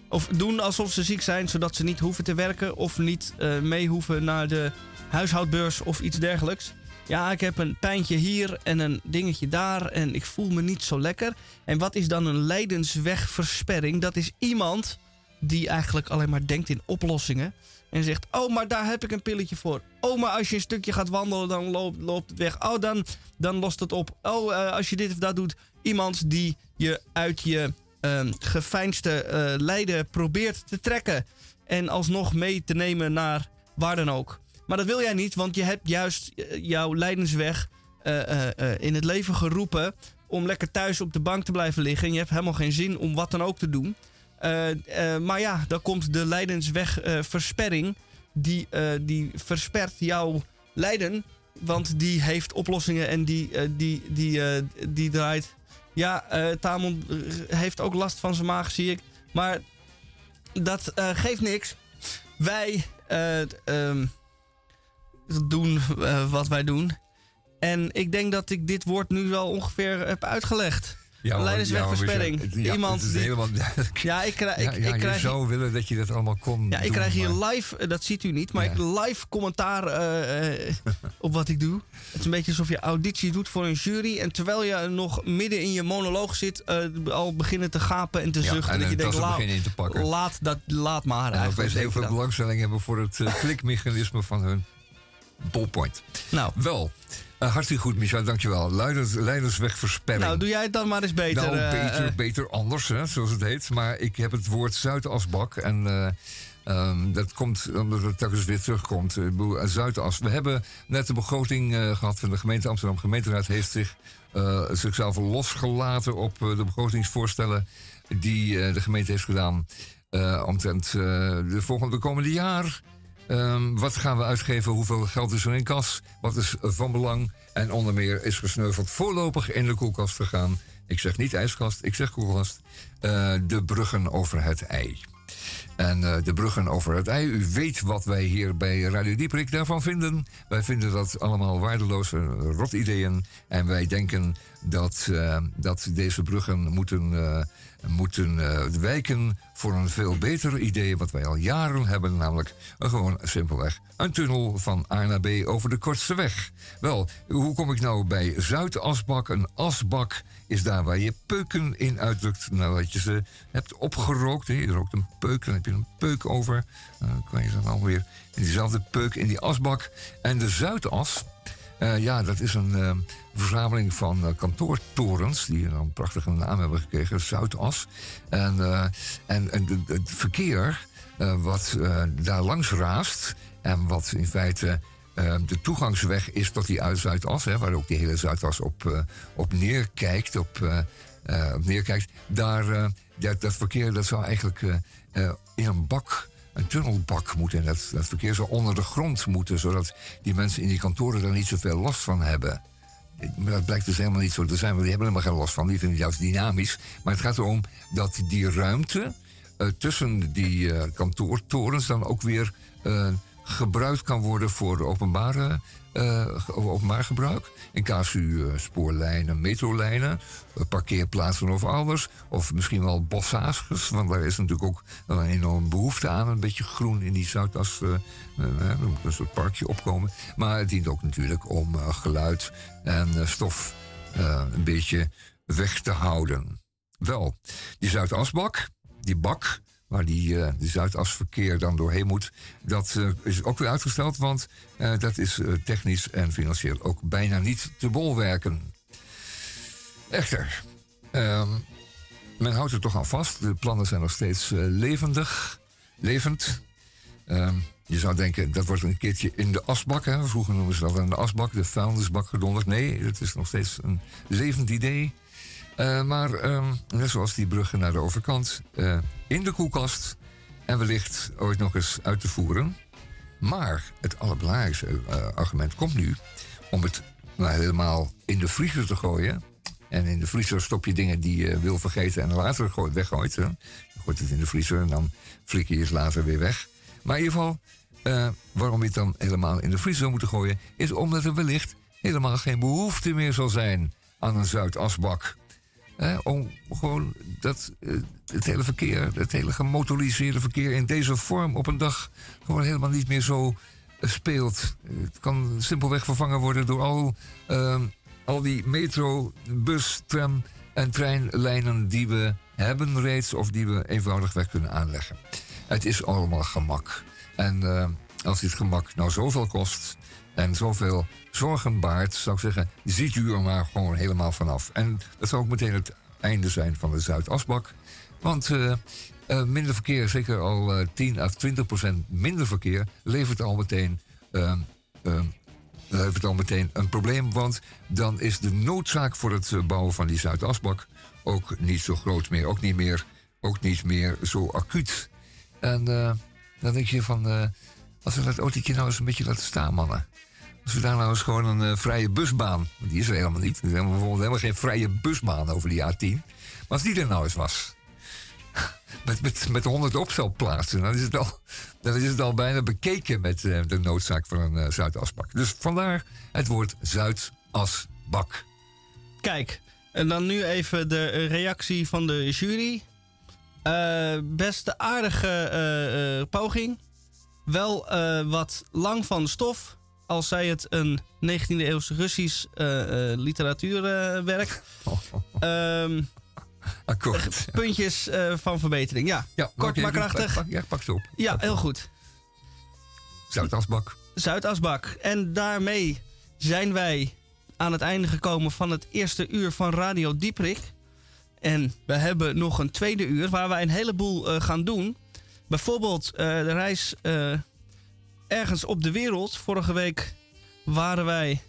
Of doen alsof ze ziek zijn, zodat ze niet hoeven te werken. Of niet mee hoeven naar de huishoudbeurs of iets dergelijks. Ja, ik heb een pijntje hier en een dingetje daar en ik voel me niet zo lekker. En wat is dan een lijdenswegversperring? Dat is iemand die eigenlijk alleen maar denkt in oplossingen. En zegt, oh, maar daar heb ik een pilletje voor. Oh, maar als je een stukje gaat wandelen, dan loopt, loopt het weg. Oh, dan, dan lost het op. Oh, eh, als je dit of dat doet. Iemand die je uit je eh, geveinsde eh, lijden probeert te trekken. En alsnog mee te nemen naar waar dan ook. Maar dat wil jij niet, want je hebt juist eh, jouw lijdensweg eh, in het leven geroepen... om lekker thuis op de bank te blijven liggen. En je hebt helemaal geen zin om wat dan ook te doen. Eh, eh, maar ja, dan komt de lijdenswegversperring. die, eh, die verspert jouw lijden. Want die heeft oplossingen en die, die, die, die draait. Ja, Tamon heeft ook last van zijn maag, zie ik. Maar dat geeft niks. Wij eh, ehm, doen wat wij doen. En ik denk dat ik dit woord nu wel ongeveer heb uitgelegd. Ja, Lijdenswegversperring. ja, Iemand die- helemaal... Ja, ik, krijg- ik, ja, ik je krijg zou willen dat je dat allemaal kon ja, ik doen, krijg hier maar- live, eh, dat ziet u niet, maar ik live commentaar eh, eh, op wat ik doe. Het is een beetje alsof je auditie doet voor een jury. En terwijl je nog midden in je monoloog zit, al beginnen te gapen en te Ja, zuchten. en dat je denkt, laat, in te pakken. laat, dat, laat maar. En opeens heel veel belangstelling hebben voor het klikmechanisme van hun ballpoint. Nou. Wel, eh, hartstikke goed, Michel, dankjewel. Leiders, leiderswegversperring. Nou, doe jij het dan maar eens beter. Nou, eh, beter, eh. beter anders, hè, zoals het heet. Maar ik heb het woord Zuidasbak. En eh, ehm, dat komt omdat het telkens weer terugkomt. Zuidas. We hebben net de begroting eh, gehad van de gemeente Amsterdam. De gemeenteraad heeft zich, zichzelf losgelaten op de begrotingsvoorstellen die de gemeente heeft gedaan. omtrent de volgende komende jaar. Ehm, wat gaan we uitgeven? Hoeveel geld is er in kas? Wat is van belang? En onder meer is gesneuveld voorlopig in de koelkast te gaan. Ik zeg niet ijskast, ik zeg koelkast. Eh, de bruggen over het ei. En eh, de bruggen over het ei. U weet wat wij hier bij Radio Dieprik daarvan vinden. Wij vinden dat allemaal waardeloze eh, rotideeën. En wij denken dat, dat deze bruggen moeten, moeten eh, wijken voor een veel beter idee. Wat wij al jaren hebben. Namelijk gewoon simpelweg een tunnel van A naar B over de kortste weg. Wel, hoe kom ik nou bij Zuidasbak? Een asbak is daar waar je peuken in uitdrukt nadat je ze hebt opgerookt. Je rookt een peuk, dan heb je een peuk over. Dan kan je dan alweer in diezelfde peuk in die asbak. En de Zuidas, eh, ja, dat is een eh, verzameling van eh, kantoortorens... die een prachtige naam hebben gekregen, Zuidas. En, eh, en, en het verkeer eh, wat daar langs raast... en wat in feite de toegangsweg is tot die uit Zuidas... Hè, waar ook die hele Zuidas op, op neerkijkt... Op, neerkijkt, daar, dat, dat verkeer dat zou eigenlijk in een bak een tunnelbak moeten. En dat, dat verkeer zou onder de grond moeten, zodat die mensen in die kantoren daar niet zoveel last van hebben. Dat blijkt dus helemaal niet zo te zijn, want die hebben er helemaal geen last van. Die vinden het juist dynamisch. Maar het gaat erom dat die ruimte eh, tussen die eh, kantoortorens dan ook weer eh, gebruikt kan worden voor openbare, eh, openbaar gebruik. In casu eh, spoorlijnen, metrolijnen, eh, parkeerplaatsen of ouders. Of misschien wel bossages, want daar is natuurlijk ook een enorme behoefte aan. Een beetje groen in die Zuidas. er moet een soort parkje opkomen. Maar het dient ook natuurlijk om geluid en stof een beetje weg te houden. Wel, die Zuidasbak, die bak waar die, eh die Zuidasverkeer dan doorheen moet, dat eh, is ook weer uitgesteld, want eh, dat is technisch en financieel ook bijna niet te bolwerken. Echter, ehm, men houdt er toch aan vast. De plannen zijn nog steeds levendig, levend. Ehm, je zou denken, dat wordt een keertje in de asbak. Hè? Vroeger noemden ze dat de asbak, de vuilnisbak gedonderd. Nee, het is nog steeds een levend idee. Maar ehm, net zoals die bruggen naar de overkant, in de koelkast en wellicht ooit nog eens uit te voeren. Maar het allerbelangrijkste eh, argument komt nu om het nou, helemaal in de vriezer te gooien. En in de vriezer stop je dingen die je wil vergeten en later gooit, weggooit. Hè. Je gooit het in de vriezer en dan flikker je het later weer weg. Maar in ieder geval, eh, waarom je het dan helemaal in de vriezer zou moeten gooien... is omdat er wellicht helemaal geen behoefte meer zal zijn aan een Zuidasbak. Eh, om gewoon dat, eh, het hele verkeer, het hele gemotoriseerde verkeer in deze vorm op een dag gewoon helemaal niet meer zo eh, speelt. Het kan simpelweg vervangen worden door al, ehm, al die metro, bus, tram en treinlijnen die we hebben reeds of die we eenvoudigweg kunnen aanleggen. Het is allemaal gemak. En eh, als dit gemak nou zoveel kost en zoveel zorgen baart, zou ik zeggen, ziet u er maar gewoon helemaal vanaf. En dat zou ook meteen het einde zijn van de Zuidasbak. Want eh, eh, minder verkeer, zeker al eh 10 à 20 procent minder verkeer, levert al meteen. ehm, ehm, levert al meteen een probleem, want dan is de noodzaak voor het bouwen van die Zuidasbak ook niet zo groot meer. Ook niet meer, ook niet meer zo acuut. En dan denk je van, als we dat autootje nou eens een beetje laten staan, mannen. Als we daar nou eens gewoon een eh, vrije busbaan, die is er helemaal niet. Er is bijvoorbeeld helemaal geen vrije busbaan over die A10. Maar als die er nou eens was, met, met, met 100 opstelplaatsen, dan is het al, dan is het al bijna bekeken met eh, de noodzaak van een eh, Zuidasbak. Dus vandaar het woord Zuidasbak. Kijk, en dan nu even de reactie van de jury. Eh best aardige poging. Wel wat lang van stof. Als zij het een 19e eeuws Russisch eh, eh, literatuurwerk. Ehm, Akkoord. puntjes eh, van verbetering. Ja, Ja, kort maar krachtig. Pak, ja, pak ze op. Ja, heel goed. Zuidasbak. Zuidasbak. En daarmee zijn wij aan het einde gekomen van het eerste uur van Radio Dieprik. En we hebben nog een tweede uur waar wij een heleboel gaan doen. Bijvoorbeeld de reis ergens op de wereld. Vorige week waren wij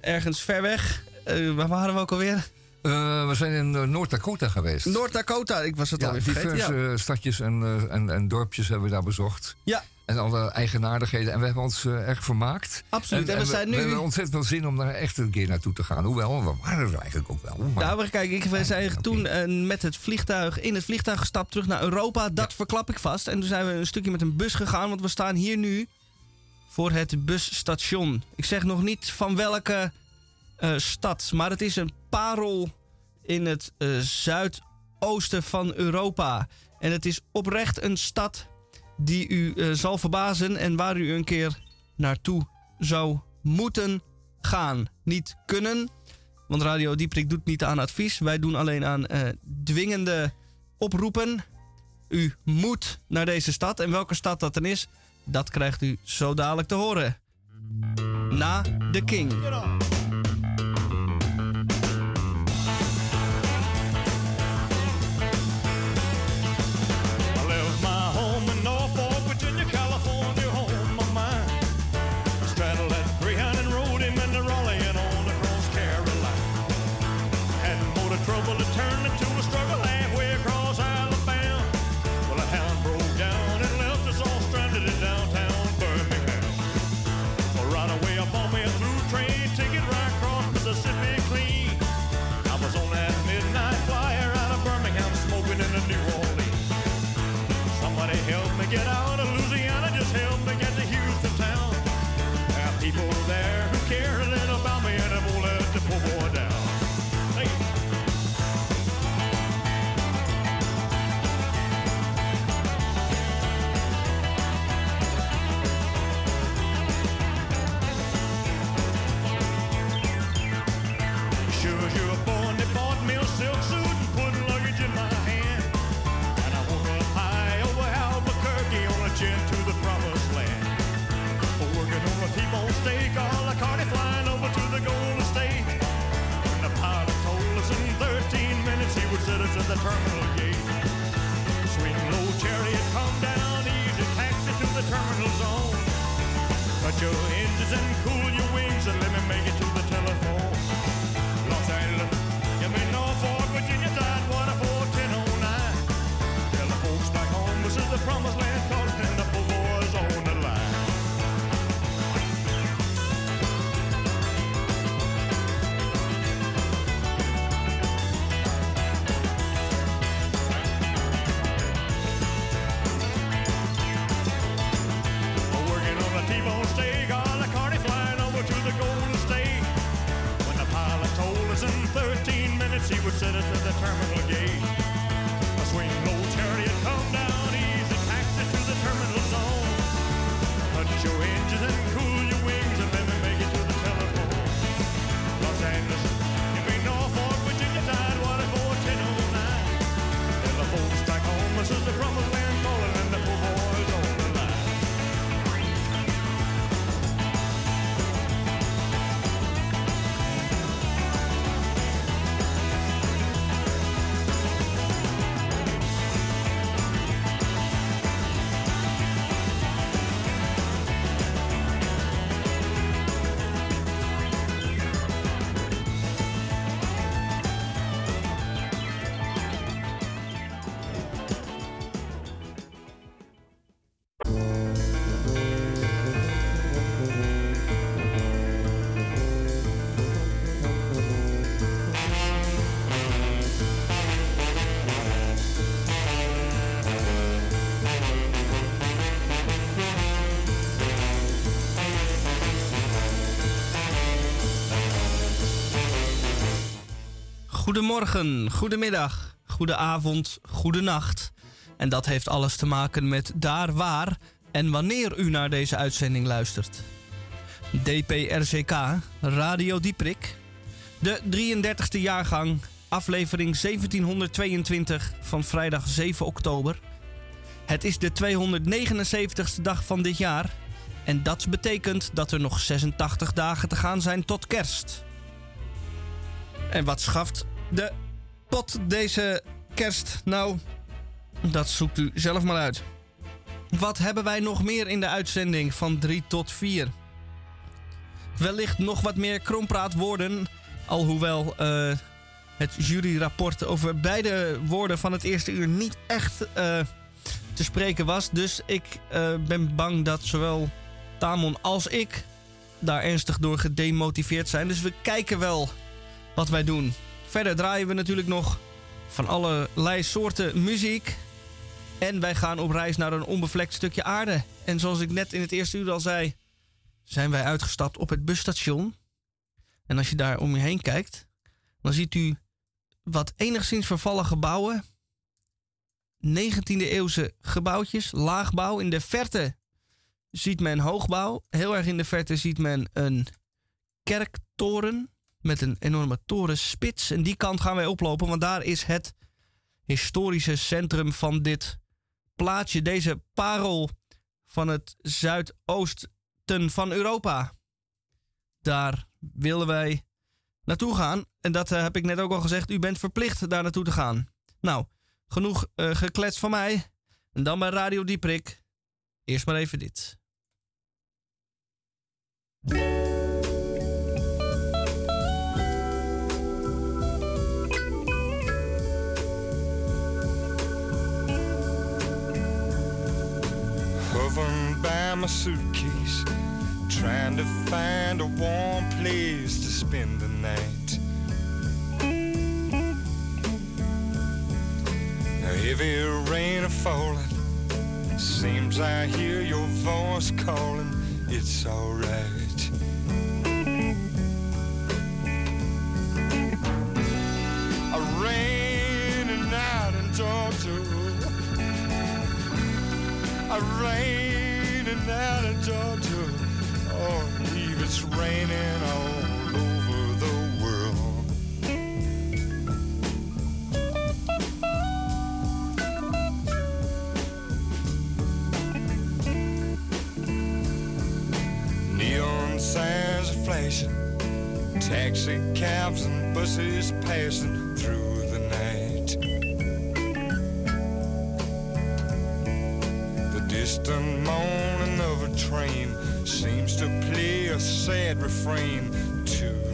ergens ver weg. Eh, waar waren we ook alweer? Eh, we zijn in eh, Noord-Dakota geweest. Noord-Dakota. Ik was het ja, alweer vergeten. diverse Ja. stadjes en, en, en dorpjes hebben we daar bezocht. ja, En alle eigenaardigheden. En we hebben ons eh, erg vermaakt. absoluut. En, we zijn we nu... hebben ontzettend veel zin om daar echt een keer naartoe te gaan. Hoewel, we waren er eigenlijk ook wel. Maar, Nou, kijk, ik, we zijn toen eh, met het vliegtuig in het vliegtuig gestapt terug naar Europa. Dat verklap ik vast. En toen zijn we een stukje met een bus gegaan, want we staan hier nu voor het busstation. Ik zeg nog niet van welke eh, stad, maar het is een parel in het zuidoosten van Europa. En het is oprecht een stad die u eh, zal verbazen en waar u een keer naartoe zou moeten gaan. Niet kunnen, want Radio Dieprik doet niet aan advies. Wij doen alleen aan eh, dwingende oproepen. U moet naar deze stad. En welke stad dat dan is, dat krijgt u zo dadelijk te horen. Na de King. mistake. All the cardi flying over to the Golden State. When the pilot told us in 13 minutes he would set us at the terminal gate. Swing low, chariot, come down easy, taxi to the terminal zone. Cut your engines and cool your wings and let me make it to the telephone. Goedemorgen, goedemiddag, goedenavond, goedenacht. En dat heeft alles te maken met daar waar en wanneer u naar deze uitzending luistert. DPRCK, Radio Dieprik. De 33e jaargang, aflevering 1722 van vrijdag 7 oktober. Het is de 279ste dag van dit jaar. En dat betekent dat er nog 86 dagen te gaan zijn tot kerst. En wat schaft de pot deze kerst? Nou, dat zoekt u zelf maar uit. Wat hebben wij nog meer in de uitzending van 3 tot 4? Wellicht nog wat meer krompraat woorden. Alhoewel eh, het juryrapport over beide woorden van het eerste uur niet echt eh, te spreken was. Dus ik eh, ben bang dat zowel Tamon als ik daar ernstig door gedemotiveerd zijn. Dus we kijken wel wat wij doen. Verder draaien we natuurlijk nog van allerlei soorten muziek. En wij gaan op reis naar een onbevlekt stukje aarde. En zoals ik net in het eerste uur al zei, zijn wij uitgestapt op het busstation. En als je daar om je heen kijkt, dan ziet u wat enigszins vervallen gebouwen. 19e eeuwse gebouwtjes, laagbouw. In de verte ziet men hoogbouw. Heel erg in de verte ziet men een kerktoren met een enorme torenspits. En die kant gaan wij oplopen, want daar is het historische centrum van dit plaatsje. Deze parel van het zuidoosten van Europa. Daar willen wij naartoe gaan. En dat eh, heb ik net ook al gezegd. U bent verplicht daar naartoe te gaan. Nou, genoeg eh, geklets van mij. En dan bij Radio Dieprik. Eerst maar even dit. Hovering by my suitcase, trying to find a warm place to spend the night. A heavy rain a falling, seems I hear your voice calling. It's alright. A rainy night in Georgia. A rainy night in Georgia. Oh, I believe it's raining all over the world. Neon signs are flashing, taxi cabs and buses passing through distant moaning of a train seems to play a sad refrain to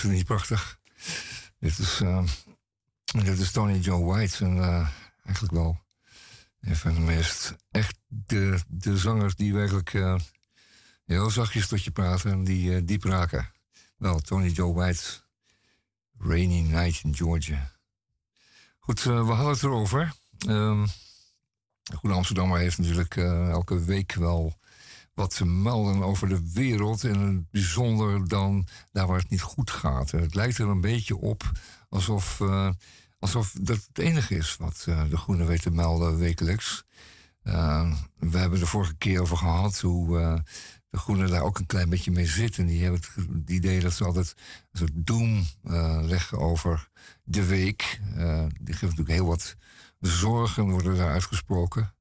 Is het niet prachtig? Dit is, eh, dit is Tony Joe White. En, eh, eigenlijk wel een van de meest echt de, de zangers die werkelijk eh, heel zachtjes tot je praten en die eh, diep raken. Wel, Tony Joe White, Rainy Night in Georgia. Goed, we hadden het erover. Ehm Goede Amsterdammer heeft natuurlijk elke week wel wat te melden over de wereld. En het bijzonder dan daar waar het niet goed gaat. Het lijkt er een beetje op alsof, eh, alsof dat het enige is wat eh, de Groene weet te melden wekelijks. Eh, we hebben de vorige keer over gehad hoe de Groenen daar ook een klein beetje mee zitten. Die hebben het, idee dat ze altijd een soort doem leggen over de week. Die geeft natuurlijk heel wat zorgen, worden daar uitgesproken.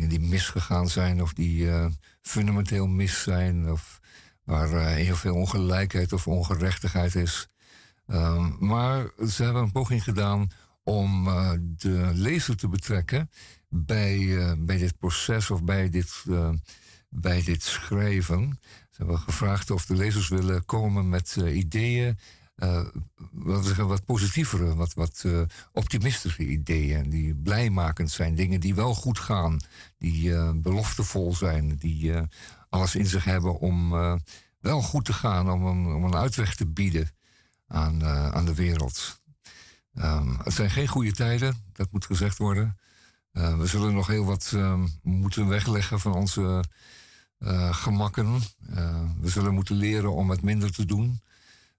Die misgegaan zijn of die eh, fundamenteel mis zijn. Of waar eh, heel veel ongelijkheid of ongerechtigheid is. Ehm, maar ze hebben een poging gedaan om eh, de lezer te betrekken bij, bij dit proces of bij dit, bij dit schrijven. Ze hebben gevraagd of de lezers willen komen met ideeën, wat, we zeggen, wat positievere, wat, wat eh, optimistische ideeën, die blijmakend zijn, dingen die wel goed gaan, die eh, beloftevol zijn, die eh, alles in zich hebben om eh, wel goed te gaan, om een, om een uitweg te bieden aan, eh, aan de wereld. Ehm, het zijn geen goede tijden, dat moet gezegd worden. Eh, we zullen nog heel wat ehm, moeten wegleggen van onze eh, gemakken. Eh, we zullen moeten leren om het minder te doen.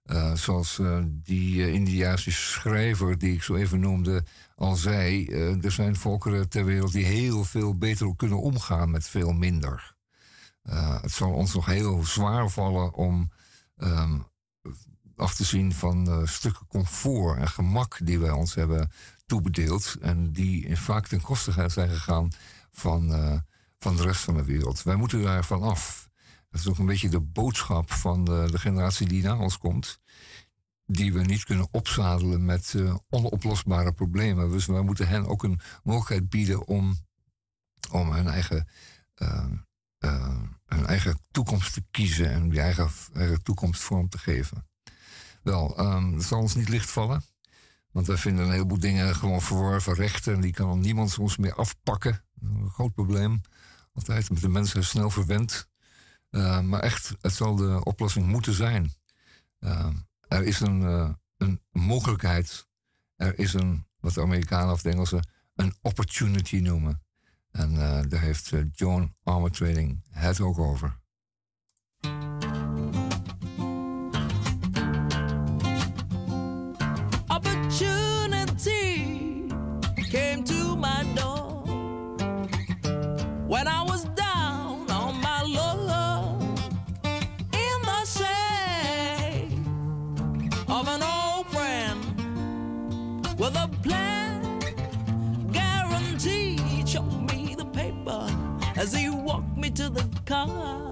Eh, zoals eh, die eh, Indiaanse schrijver die ik zo even noemde al zei, er zijn volkeren ter wereld die heel veel beter kunnen omgaan met veel minder. Het zal ons nog heel zwaar vallen om ehm, af te zien van stukken comfort en gemak die wij ons hebben toebedeeld. En die vaak ten koste zijn gegaan van, van de rest van de wereld. Wij moeten daarvan af. Dat is ook een beetje de boodschap van de, de generatie die na ons komt. Die we niet kunnen opzadelen met eh, onoplosbare problemen. Dus wij moeten hen ook een mogelijkheid bieden om, om hun eigen eh, eh, hun eigen toekomst te kiezen en die eigen, eigen toekomst vorm te geven. Wel, ehm het zal ons niet licht vallen. Want wij vinden een heleboel dingen gewoon verworven rechten. En die kan niemand ons meer afpakken. Dat een groot probleem. Altijd met de mensen snel verwend. Eh, maar echt, het zal de oplossing moeten zijn. Eh, er is een, eh, een mogelijkheid. Er is een, wat de Amerikanen of de Engelsen, een opportunity noemen. En daar heeft John Armatrading het ook over. With a plan guaranteed. Showed me the paper as he walked me to the car.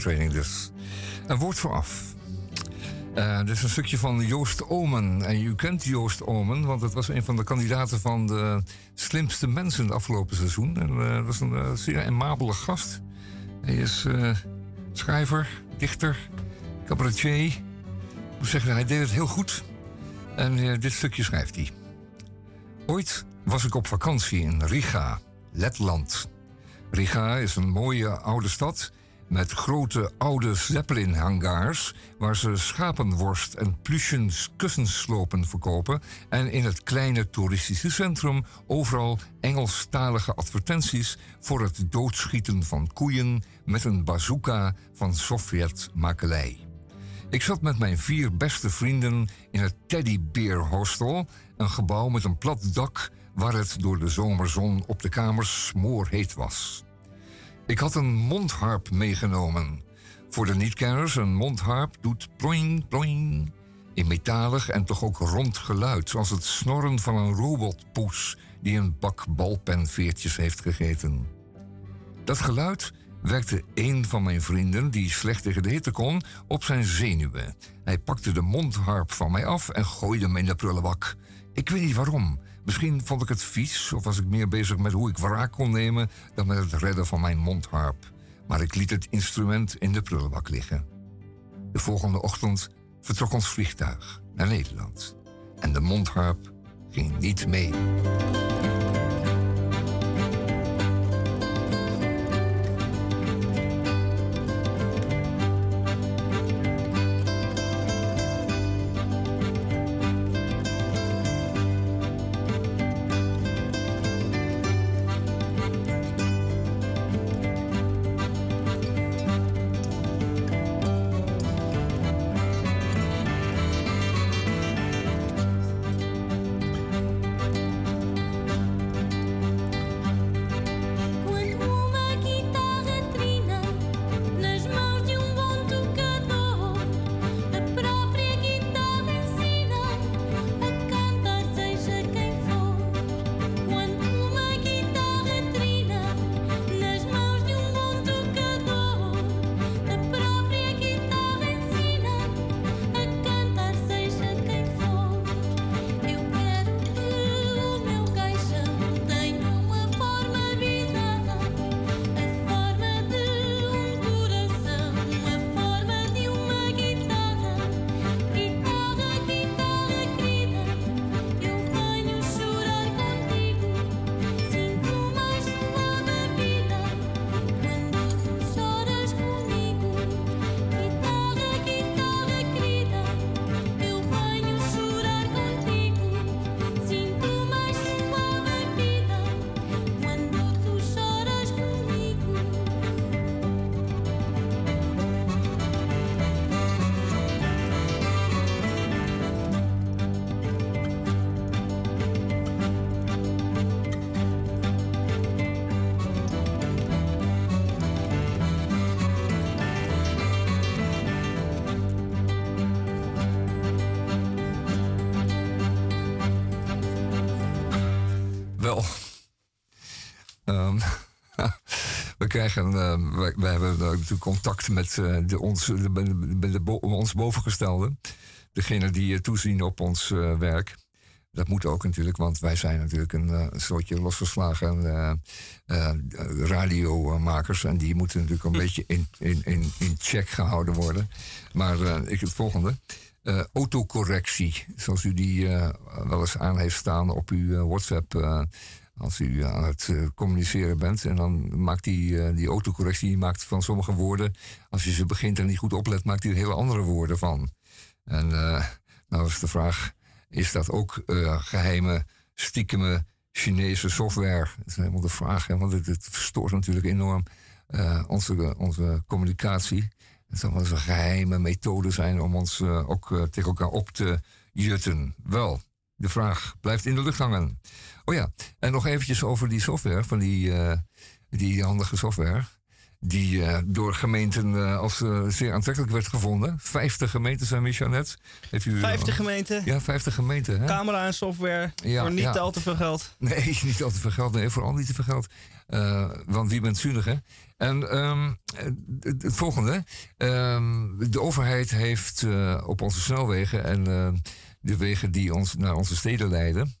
Training dus. Een woord vooraf. Eh dit is een stukje van Joost Omen. En u kent Joost Omen, want het was een van de kandidaten van de slimste mensen het afgelopen seizoen. En eh, dat was een eh, zeer amabele gast. Hij is eh, schrijver, dichter, cabaretier. Ik moet zeggen, hij deed het heel goed. En eh, dit stukje schrijft hij. Ooit was ik op vakantie in Riga, Letland. Riga is een mooie oude stad met grote oude Zeppelin-hangars... waar ze schapenworst en pluchen kussenslopen verkopen... en in het kleine toeristische centrum overal Engelstalige advertenties... voor het doodschieten van koeien met een bazooka van Sovjet-makelij. Ik zat met mijn vier beste vrienden in het Teddybeer Hostel, een gebouw met een plat dak waar het door de zomerzon op de kamers smoorheet was. Ik had een mondharp meegenomen. Voor de niet-kenners, een mondharp doet ploing, ploing. In metalig en toch ook rond geluid, zoals het snorren van een robotpoes die een bak balpenveertjes heeft gegeten. Dat geluid werkte een van mijn vrienden, die slecht tegen de hitte kon, op zijn zenuwen. Hij pakte de mondharp van mij af en gooide hem in de prullenbak. Ik weet niet waarom. Misschien vond ik het vies of was ik meer bezig met hoe ik wraak kon nemen dan met het redden van mijn mondharp. Maar ik liet het instrument in de prullenbak liggen. De volgende ochtend vertrok ons vliegtuig naar Nederland. En de mondharp ging niet mee. Krijgen, eh, wij, wij hebben natuurlijk contact met eh, de, ons, de, de, de bo- ons bovengestelde. Degene die eh, toezien op ons werk. Dat moet ook natuurlijk, want wij zijn natuurlijk een, een soortje losgeslagen eh, eh, radiomakers. En die moeten natuurlijk een beetje in, in, in, in check gehouden worden. Maar eh, ik het volgende. Autocorrectie, zoals u die wel eens aan heeft staan op uw WhatsApp. Als u aan het eh, communiceren bent en dan maakt die, eh, die autocorrectie maakt van sommige woorden, als je ze begint en niet goed oplet, maakt hij er hele andere woorden van. En eh, nou is de vraag, is dat ook eh, geheime, stiekeme Chinese software? Dat is helemaal de vraag, hè, want het, het verstoort natuurlijk enorm onze, onze communicatie. Het zal een geheime methode zijn om ons ook tegen elkaar op te jutten. Wel, de vraag blijft in de lucht hangen. Oh ja, en nog eventjes over die software, van die, eh, die handige software. Die eh, door gemeenten eh, als zeer aantrekkelijk werd gevonden. 50 gemeenten zijn Micha net. Heeft u, 50 gemeenten, Ja, 50 gemeenten. Hè? camera en software Ja, voor niet ja. al te veel geld. Nee, niet al te veel geld. Nee, vooral niet te veel geld. Want wie bent zuinig, hè? En ehm, het, het volgende. ehm, de overheid heeft op onze snelwegen en de wegen die ons naar onze steden leiden...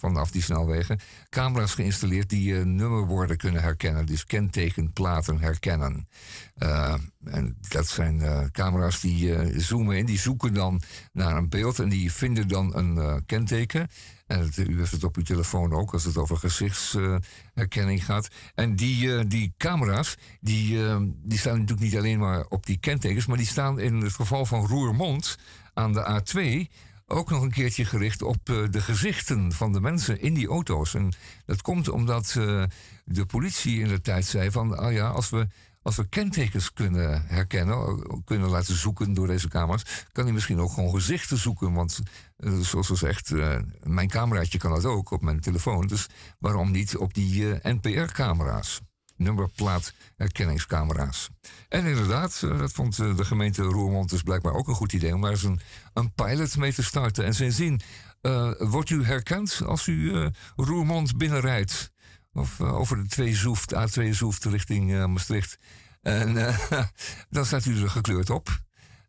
vanaf die snelwegen, camera's geïnstalleerd die eh, nummerborden kunnen herkennen. Dus kentekenplaten herkennen. Eh, en dat zijn eh, camera's die zoomen in, die zoeken dan naar een beeld... en die vinden dan een kenteken... En u heeft het op uw telefoon ook als het over gezichtsherkenning gaat. En die, die camera's, die, die staan natuurlijk niet alleen maar op die kentekens, maar die staan in het geval van Roermond aan de A2 ook nog een keertje gericht op eh, de gezichten van de mensen in die auto's. En dat komt omdat eh, de politie in de tijd zei van, oh ja, als we, als we kentekens kunnen herkennen, kunnen laten zoeken door deze camera's, kan hij misschien ook gewoon gezichten zoeken. Want eh, zoals ze zegt, eh, mijn cameraatje kan dat ook op mijn telefoon. Dus waarom niet op die NPR-camera's? Nummerplaatherkenningscamera's. En inderdaad, eh, dat vond eh, de gemeente Roermond dus blijkbaar ook een goed idee om daar eens een, een pilot mee te starten. En sindsdien eh, wordt u herkend als u Roermond binnenrijdt. Of over de 2 Zoeft, A2 Zoeft richting Maastricht. En dan staat u er gekleurd op.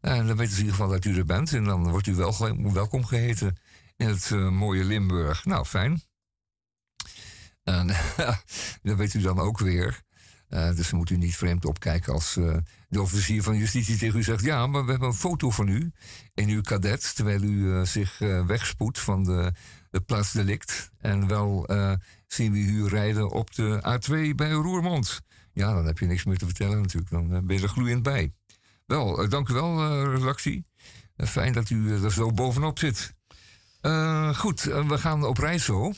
En dan weten ze in ieder geval dat u er bent. En dan wordt u wel, welkom geheten in het mooie Limburg. Nou, fijn. En dat weet u dan ook weer. Eh, dus dan moet u niet vreemd opkijken als eh, de officier van justitie tegen u zegt... ja, maar we hebben een foto van u in uw kadet... terwijl u eh, zich wegspoedt van de, de plaats delict. En wel zien we u rijden op de A2 bij Roermond. Ja, dan heb je niks meer te vertellen natuurlijk. Dan ben je er gloeiend bij. Wel, dank u wel, redactie. Fijn dat u er zo bovenop zit. Goed, we gaan op reis zo.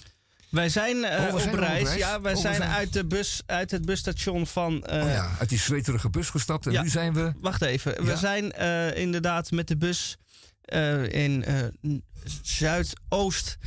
Wij zijn, eh, Oh, we op, zijn al op reis. Ja, wij Oh, zijn, zijn- Uit, de bus, uit het busstation van. eh, oh ja, uit die zweterige bus gestapt. En ja. nu zijn we... Wacht even. We zijn eh, inderdaad met de bus in eh, n- Zuidoost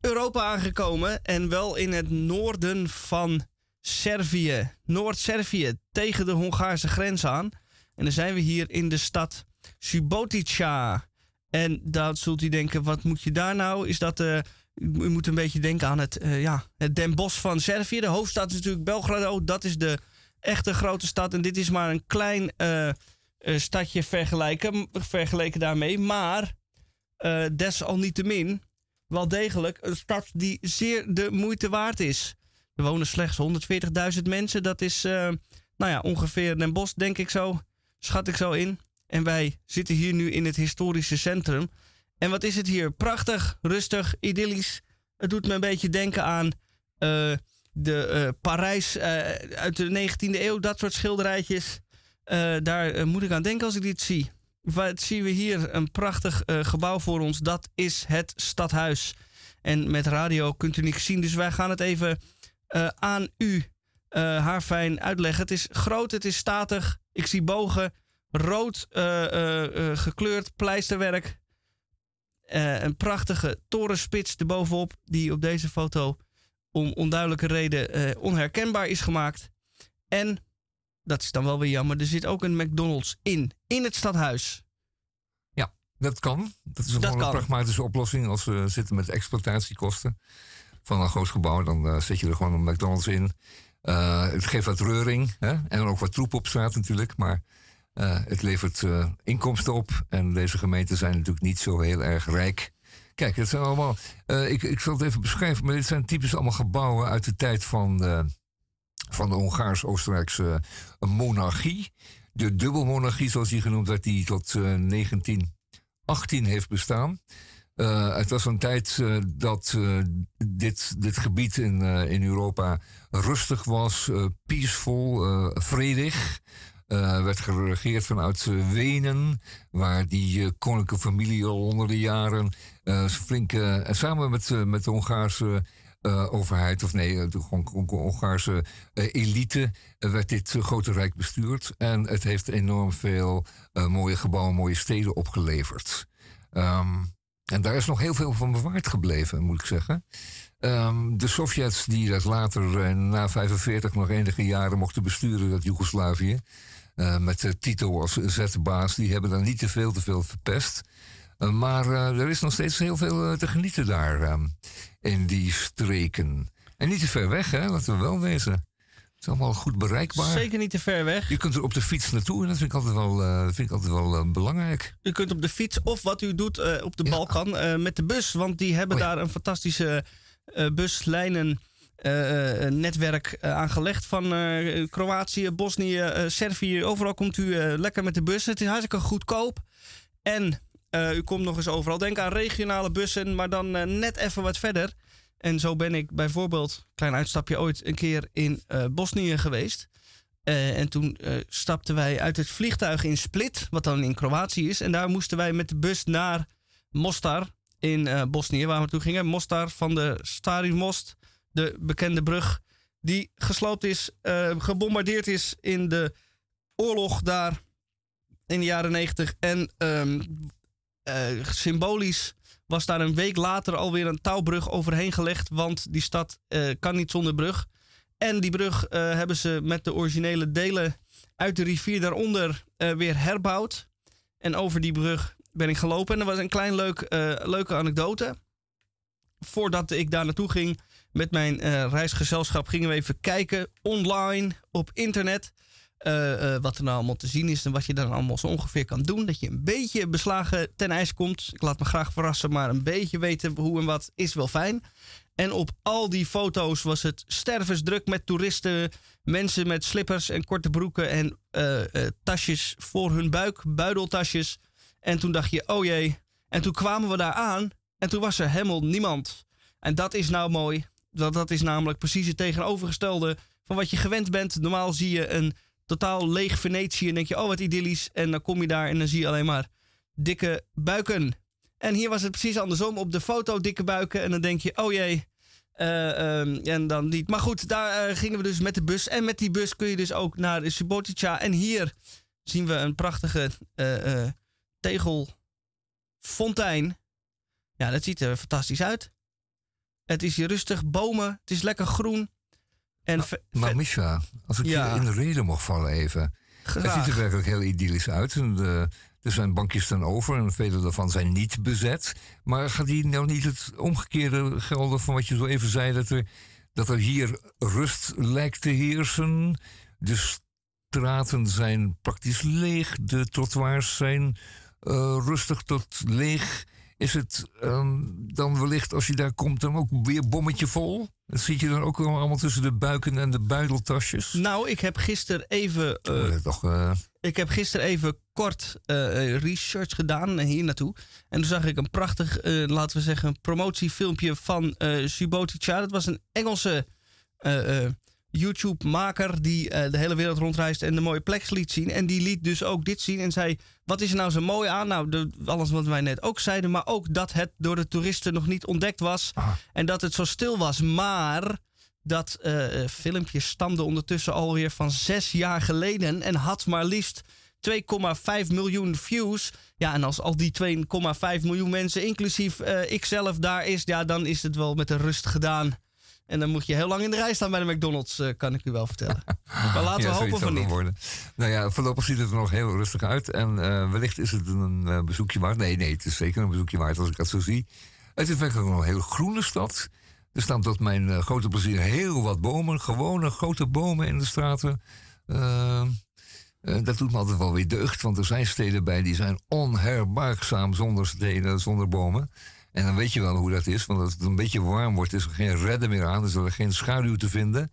Europa aangekomen. En wel in het noorden van Servië. Noord-Servië, tegen de Hongaarse grens aan. En dan zijn we hier in de stad Subotica. En dan zult u denken, wat moet je daar nou? Is dat... eh, u moet een beetje denken aan het, eh, ja, het Den Bosch van Servië. De hoofdstad is natuurlijk Belgrado. Dat is de echte grote stad. En dit is maar een klein eh, eh, stadje vergelijken, vergeleken daarmee. Maar desalniettemin wel degelijk een stad die zeer de moeite waard is. Er wonen slechts 140.000 mensen. Dat is nou ja, ongeveer Den Bosch, denk ik zo. Schat ik zo in. En wij zitten hier nu in het historische centrum. En wat is het hier? Prachtig, rustig, idyllisch. Het doet me een beetje denken aan eh, de eh, Parijs eh, uit de 19e eeuw. Dat soort schilderijtjes. Daar moet ik aan denken als ik dit zie. Wat zien we hier? Een prachtig gebouw voor ons. Dat is het stadhuis. En met radio kunt u niks zien. Dus wij gaan het even aan u eh haarfijn uitleggen. Het is groot, het is statig. Ik zie bogen. Rood gekleurd pleisterwerk. Eh, een prachtige torenspits erbovenop. Die op deze foto om onduidelijke reden eh, onherkenbaar is gemaakt. En, dat is dan wel weer jammer, er zit ook een McDonald's in. In het stadhuis. Ja, dat kan. Dat is Dat gewoon een pragmatische oplossing. Als we zitten met exploitatiekosten van een groot gebouw, dan eh, zet je er gewoon een McDonald's in. Het geeft wat reuring hè? en dan ook wat troep op straat natuurlijk. Maar eh, het levert eh, inkomsten op. En deze gemeenten zijn natuurlijk niet zo heel erg rijk. Kijk, het zijn allemaal. eh, ik, ik zal het even beschrijven, maar dit zijn typisch allemaal gebouwen uit de tijd van de, van de Hongaars-Oostenrijkse monarchie. De dubbelmonarchie, zoals die genoemd werd, die tot eh, 1918 heeft bestaan. Het was een tijd dat dit, dit gebied in, in Europa rustig was, peaceful, vredig. Eh, werd geregeerd vanuit Wenen, waar die eh, koninklijke familie al onder de jaren flink, eh, en samen met, met de Hongaarse overheid, of nee, de Hong- Hong- Hongaarse elite, werd dit grote rijk bestuurd. En het heeft enorm veel mooie gebouwen, mooie steden opgeleverd. Ehm, en daar is nog heel veel van bewaard gebleven, moet ik zeggen. Ehm, de Sovjets die dat later na 45 nog enige jaren mochten besturen, dat Joegoslavië, eh, met eh, Tito als zetbaas, die hebben dan niet te veel te veel verpest. Eh, maar er is nog steeds heel veel te genieten daar in die streken. En niet te ver weg, hè, laten we wel wezen. Het is allemaal goed bereikbaar. Zeker niet te ver weg. Je kunt er op de fiets naartoe en dat vind ik altijd wel, vind ik altijd wel belangrijk. U kunt op de fiets of wat u doet op de Balkan met de bus. Want die Oh hebben daar een fantastische buslijnen. Eh, netwerk eh, aangelegd van Kroatië, Bosnië, Servië. Overal komt u lekker met de bus. Het is hartstikke goedkoop. En u komt nog eens overal. Denk aan regionale bussen, maar dan net even wat verder. En zo ben ik bijvoorbeeld, klein uitstapje, ooit een keer in Bosnië geweest. En toen stapten wij uit het vliegtuig in Split, wat dan in Kroatië is. En daar moesten wij met de bus naar Mostar in eh, Bosnië, waar we toen gingen. Mostar van de Stari Most, de bekende brug, die gesloopt is, eh, gebombardeerd is in de oorlog daar in de jaren 90. En ehm, eh, symbolisch was daar een week later alweer een touwbrug overheen gelegd, want die stad eh, kan niet zonder brug. En die brug hebben ze met de originele delen uit de rivier daaronder weer herbouwd. En over die brug ben ik gelopen. En er was een klein leuk, leuke anekdote. Voordat ik daar naartoe ging met mijn eh, reisgezelschap, gingen we even kijken online op internet. eh, eh, wat er nou allemaal te zien is en wat je dan allemaal zo ongeveer kan doen. Dat je een beetje beslagen ten ijs komt. Ik laat me graag verrassen, maar een beetje weten hoe en wat is wel fijn. En op al die foto's was het stervensdruk met toeristen, mensen met slippers en korte broeken en eh, tasjes voor hun buik, buideltasjes. En toen dacht je, oh jee. En toen kwamen we daar aan en toen was er helemaal niemand. En dat is nou mooi. Dat, dat is namelijk precies het tegenovergestelde van wat je gewend bent. Normaal zie je een totaal leeg Venetië en denk je, oh wat idyllisch. En dan kom je daar en dan zie je alleen maar dikke buiken. En hier was het precies andersom. Op de foto dikke buiken. En dan denk je, oh jee. Eh, ehm, en dan niet. Maar goed, daar eh, gingen we dus met de bus. En met die bus kun je dus ook naar Subotica. En hier zien we een prachtige eh, tegelfontein. Ja, dat ziet er fantastisch uit. Het is hier rustig, bomen. Het is lekker groen. En Maar ve- Misha, als ik Ja. je in de reden mocht vallen even. Het ziet er werkelijk heel idyllisch uit. En de, er zijn bankjes ten over en vele daarvan zijn niet bezet. Maar gaat die nou niet het omgekeerde gelden van wat je zo even zei... dat er, dat er hier rust lijkt te heersen? De straten zijn praktisch leeg, de trottoirs zijn eh, rustig tot leeg... Is het ehm, dan wellicht, als je daar komt, dan ook weer bommetje vol? Dat zit je dan ook allemaal tussen de buiken en de buideltasjes? Nou, ik heb gisteren even. eh, toch, eh, Ik heb gisteren even kort eh, research gedaan hier naartoe. En toen zag ik een prachtig, laten we zeggen, promotiefilmpje van Subotica. Dat was een Engelse YouTube-maker die eh, de hele wereld rondreist en de mooie plek liet zien. En die liet dus ook dit zien en zei: Wat is er nou zo mooi aan? Nou, de, alles wat wij net ook zeiden, maar ook dat het door de toeristen nog niet ontdekt was. En dat het zo stil was. Maar dat eh, eh, filmpje stamde ondertussen alweer van zes jaar geleden en had maar liefst 2,5 miljoen views. Ja, en als al die 2,5 miljoen mensen, inclusief ikzelf, daar is, ja, dan is het wel met de rust gedaan. En dan moet je heel lang in de rij staan bij de McDonald's, eh, kan ik u wel vertellen. Maar laten we hopen van niet. Worden. Nou ja, voorlopig ziet het er nog heel rustig uit. En eh, wellicht is het een eh, bezoekje waard. Nee, nee, het is zeker een bezoekje waard als ik dat zo zie. Het is werkelijk een hele groene stad. Er staan tot mijn grote plezier heel wat bomen. Gewone grote bomen in de straten. Eh, eh, dat doet me altijd wel weer deugd. Want er zijn steden bij die zijn onherbergzaam zonder steden, zonder bomen. En dan weet je wel hoe dat is. Want als het een beetje warm wordt, is er geen redden meer aan. Is er geen schaduw te vinden.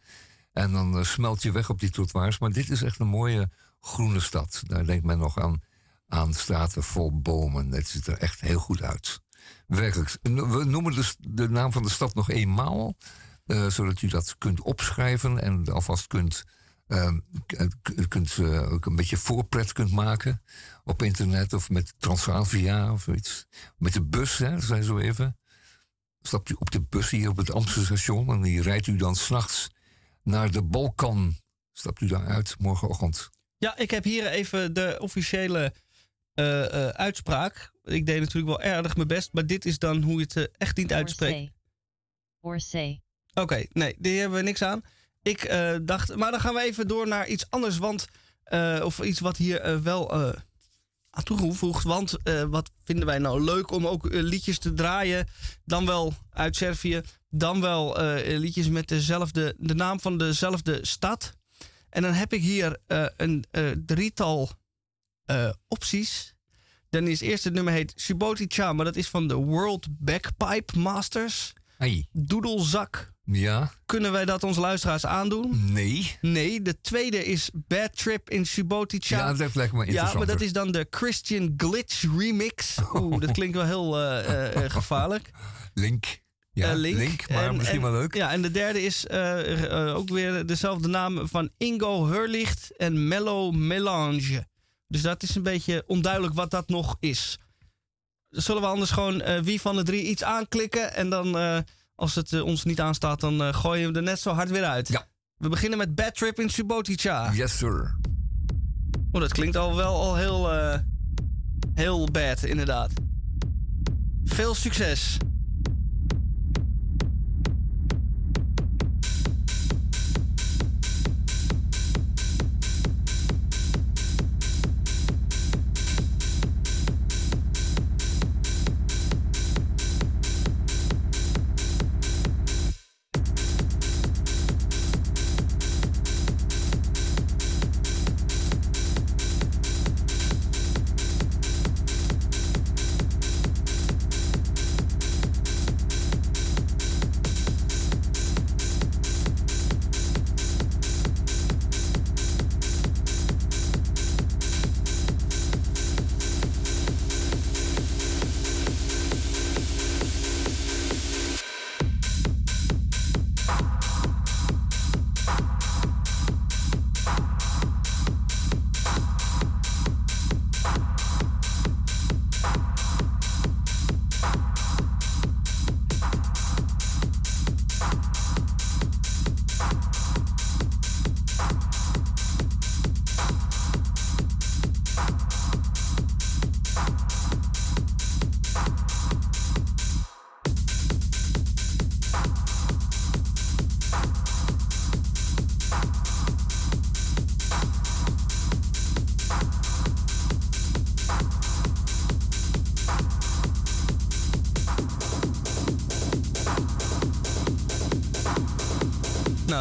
En dan eh, smelt je weg op die trottoirs. Maar dit is echt een mooie groene stad. Daar denkt men nog aan, aan straten vol bomen. Het ziet er echt heel goed uit. werkelijk. We noemen dus de naam van de stad nog eenmaal. eh, zodat u dat kunt opschrijven en alvast kunt, kunt, eh, ook een beetje voorpret kunt maken. Op internet of met Transavia of iets. Met de bus, hè, dat zijn zo even. Stapt u op de bus hier op het Amsterdam station en die rijdt u dan s'nachts naar de Balkan. Stapt u daar uit morgenochtend. Ja, ik heb hier even de officiële eh, eh, uitspraak. Ik deed natuurlijk wel erg mijn best, maar dit is dan hoe je het eh, echt niet uitspreekt. Oké, nee, die hebben we niks aan. Ik eh, dacht, maar dan gaan we even door naar iets anders, want eh, of iets wat hier eh, wel aan toegevoegd. Want wat vinden wij nou leuk om ook liedjes te draaien, dan wel uit Servië, dan wel liedjes met dezelfde, de naam van dezelfde stad. En dan heb ik hier een drietal opties. Dan is eerst het nummer heet Subotica, maar dat is van de World Backpipe Masters. Hey. Doedelzak. Ja. Kunnen wij dat onze luisteraars aandoen? Nee. Nee, de tweede is Bad Trip in Subotica. Ja, dat lijkt me Ja, maar dat is dan de Christian Glitch remix. Oeh, dat klinkt wel heel eh, eh, eh, gevaarlijk. Link. Ja, Eh, link. maar En- misschien en- wel leuk. Ja, en de derde is ook weer dezelfde naam van Ingo Hurlicht en Mellow Melange. Dus dat is een beetje onduidelijk wat dat nog is. Zullen we anders gewoon wie van de drie iets aanklikken en dan als het eh, ons niet aanstaat, dan eh, gooien we hem er net zo hard weer uit. Ja. We beginnen met Bad Trip in Subotica. Yes, sir. Oh, dat klinkt al wel al heel, eh, heel bad, inderdaad. Veel succes.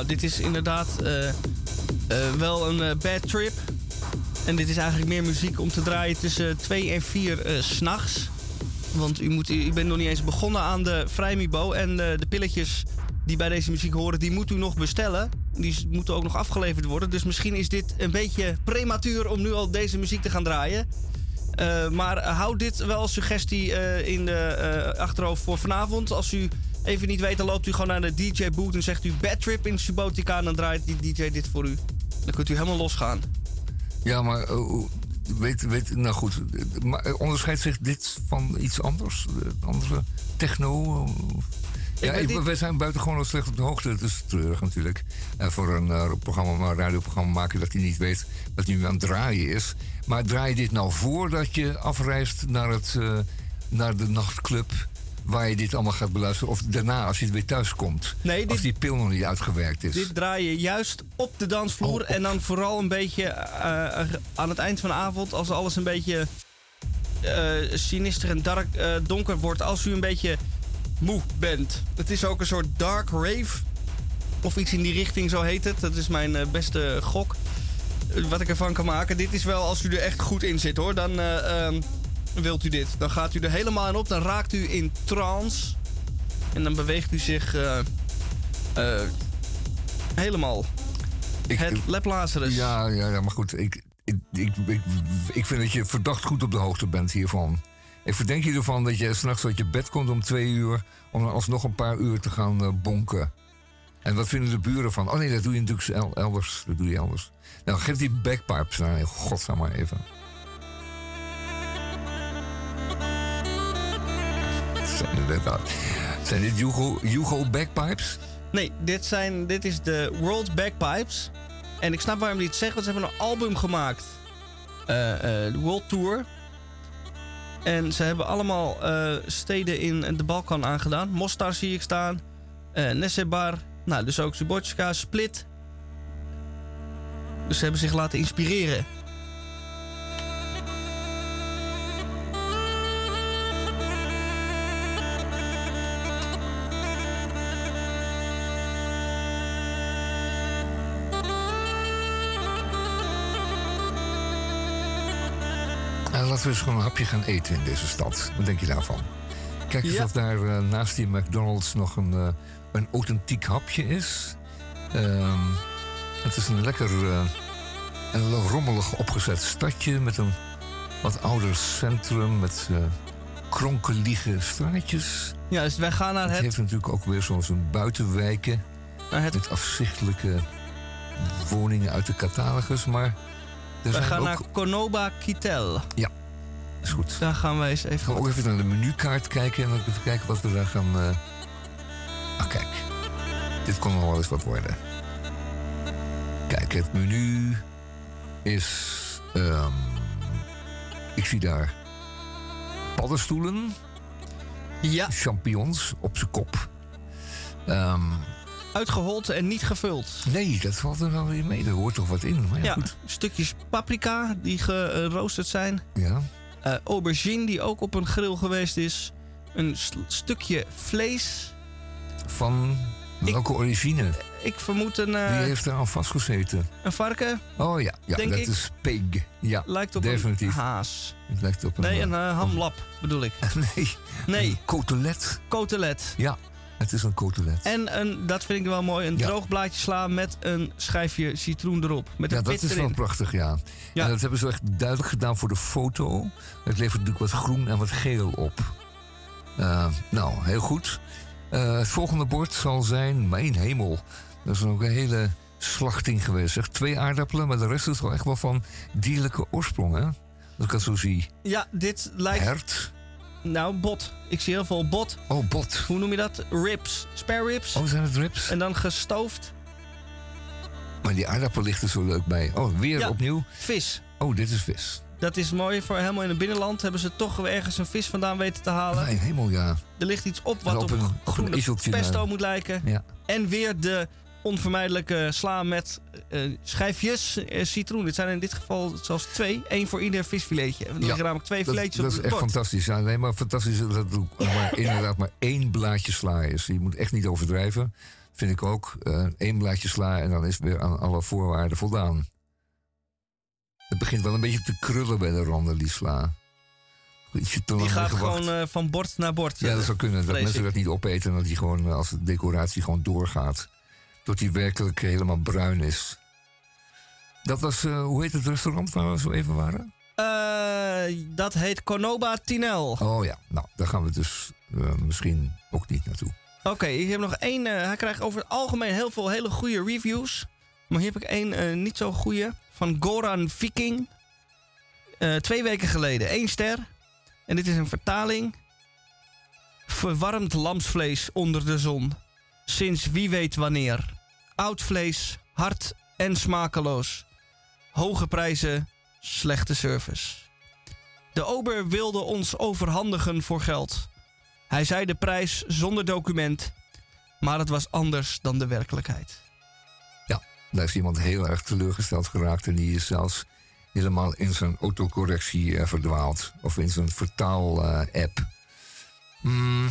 Nou, dit is inderdaad eh, eh, wel een eh, bad trip. En dit is eigenlijk meer muziek om te draaien tussen 2 en 4 eh, s s'nachts. Want u, moet, u bent nog niet eens begonnen aan de Vrijmibo. En de pilletjes die bij deze muziek horen, die moet u nog bestellen. Die moeten ook nog afgeleverd worden. Dus misschien is dit een beetje prematuur om nu al deze muziek te gaan draaien. Maar houd dit wel suggestie eh, in de achterhoofd voor vanavond. Als u even niet weet, dan loopt u gewoon naar de DJ-boot en zegt u Bad Trip in Subotica. En dan draait die DJ dit voor u. Dan kunt u helemaal losgaan. Ja, maar eh, weet, weet, nou goed. Maar eh, onderscheidt zich dit van iets anders? Eh, Andere techno? Ja, ik, wij zijn buitengewoon al slecht op de hoogte. Het is treurig natuurlijk. En voor een programma, een radioprogramma maken dat hij niet weet dat hij nu aan het draaien is. Maar draai je dit nou voordat je afreist naar, het, naar de nachtclub waar je dit allemaal gaat beluisteren? Of daarna als je weer thuis komt? Nee, Als die pil nog niet uitgewerkt is. Dit draai je juist op de dansvloer. En dan vooral een beetje eh, aan het eind van de avond, als alles een beetje eh, sinister en dark, eh, donker wordt. Als u een beetje moe bent. Het is ook een soort dark rave. Of iets in die richting, zo heet het. Dat is mijn eh, beste gok. eh, Wat ik ervan kan maken. Dit is wel, als u er echt goed in zit hoor. Dan eh, ehm, wilt u dit. Dan gaat u er helemaal in op. Dan raakt u in trance. En dan beweegt u zich eh, eh, helemaal. het Lab Lazarus. Ja, ja, ja, maar goed. Ik, ik, ik, ik, ik vind dat je verdacht goed op de hoogte bent hiervan. Ik verdenk je ervan dat je s'nachts uit je bed komt om twee uur... om dan alsnog een paar uur te gaan eh, bonken. En wat vinden de buren van? Oh nee, dat doe je natuurlijk el- elders. Dat doe je elders. Nou, geef die bagpipes naar godsnaam maar even. Zijn dit Hugo, Hugo bagpipes? Nee, dit, zijn, dit is de World Bagpipes. En ik snap waarom die het zeggen, want ze hebben een album gemaakt. Eh, de World Tour. En ze hebben allemaal eh, steden in de Balkan aangedaan. Mostar zie ik staan. Nesebar. Nou, dus ook Subotica, Split. Dus ze hebben zich laten inspireren. Laten we eens gewoon een hapje gaan eten in deze stad. Wat denk je daarvan? Kijk eens Ja. of daar eh, naast die McDonald's nog een, eh, een authentiek hapje is. Ehm, het is een lekker eh, een rommelig opgezet stadje met een wat ouder centrum met eh, kronkelige straatjes. Ja, dus wij gaan naar Het het... heeft natuurlijk ook weer zo'n zo'n buitenwijken Naar het met afzichtelijke woningen uit de catalogus. Maar er wij zijn gaan ook... naar Konoba Kitel. Ja, is goed. Daar gaan wij eens even... Gaan we ook even naar de menukaart kijken en dan even kijken wat we daar gaan. Ah, kijk. Dit kon nog wel eens wat worden. Kijk, het menu is. ehm, ik zie daar paddenstoelen. Ja. Champignons op zijn kop. Ehm, Uitgehold en niet gevuld. nee, dat valt er wel weer mee. Er hoort toch wat in. Maar ja, Ja, goed. stukjes paprika die geroosterd zijn. Ja. Eh, aubergine die ook op een grill geweest is. Een stukje vlees. Van welke origine? Ik vermoed een, eh, Wie heeft daar aan vastgezeten? een varken. Oh ja, ja dat ik. is pig. Ja, Lijkt op definitief. een haas. Het lijkt op een... Nee, een eh, hamlap bedoel ik. nee. Nee, Een cotelet. cotelet. Ja, het is een cotelet. En een, dat vind ik wel mooi, een Ja. droog blaadje sla met een schijfje citroen erop. Met Ja, een dat pit is erin. wel prachtig, ja. Ja. En dat hebben ze echt duidelijk gedaan voor de foto. Het levert natuurlijk wat groen en wat geel op. Eh, nou, heel goed. Eh, het volgende bord zal zijn Mijn Hemel. Dat is ook een hele slachting geweest. Zeg. Twee aardappelen, maar de rest is wel echt wel van dierlijke oorsprong, hè? Als ik dat zo zie. Ja, dit lijkt... Hert. Nou, bot. Ik zie heel veel bot. Oh, bot. Hoe noem je dat? Ribs. Spare ribs. Oh, zijn het ribs? En dan gestoofd. Maar die aardappel ligt er zo leuk bij. Oh, weer Ja. opnieuw. Vis. Oh, dit is vis. Dat is mooi voor helemaal in het binnenland. Hebben ze toch ergens een vis vandaan weten te halen. Mijn hemel, ja. Er ligt iets op wat op op, een- groene pesto moet lijken. Ja. En weer de onvermijdelijke sla met eh, schijfjes eh, citroen. Dit zijn in dit geval zelfs twee. Eén voor ieder visfiletje. Er liggen namelijk twee dat, filetjes dat op is het echt bord. fantastisch. Ja, nee, maar fantastisch is dat ook maar inderdaad maar één blaadje sla is. Je moet echt niet overdrijven. Vind ik ook. Eén blaadje sla en dan is weer aan alle voorwaarden voldaan. Het begint wel een beetje te krullen bij de randen, die sla. Ietsje te Die gaat gewoon eh, van bord naar bord. Ja, dat zou kunnen. Dat mensen dat niet opeten en dat die gewoon eh, als de decoratie gewoon doorgaat. Tot die werkelijk helemaal bruin is. Dat was, eh, hoe heet het restaurant waar we zo even waren? Eh, dat heet Konoba Tinel. Oh ja, nou, daar gaan we dus eh, misschien ook niet naartoe. Oké, ik heb nog één. hij krijgt over het algemeen heel veel hele goede reviews. Maar hier heb ik één niet zo goede. Van Goran Viking. Twee weken geleden. één ster. En dit is een vertaling. Verwarmd lamsvlees onder de zon. Sinds wie weet wanneer. Oud vlees, hard en smakeloos. Hoge prijzen, slechte service. De ober wilde ons overhandigen voor geld. Hij zei de prijs zonder document, maar het was anders dan de werkelijkheid. Ja, daar is iemand heel erg teleurgesteld geraakt. En die is zelfs helemaal in zijn autocorrectie eh, verdwaald. Of in zijn vertaal-app. Mm,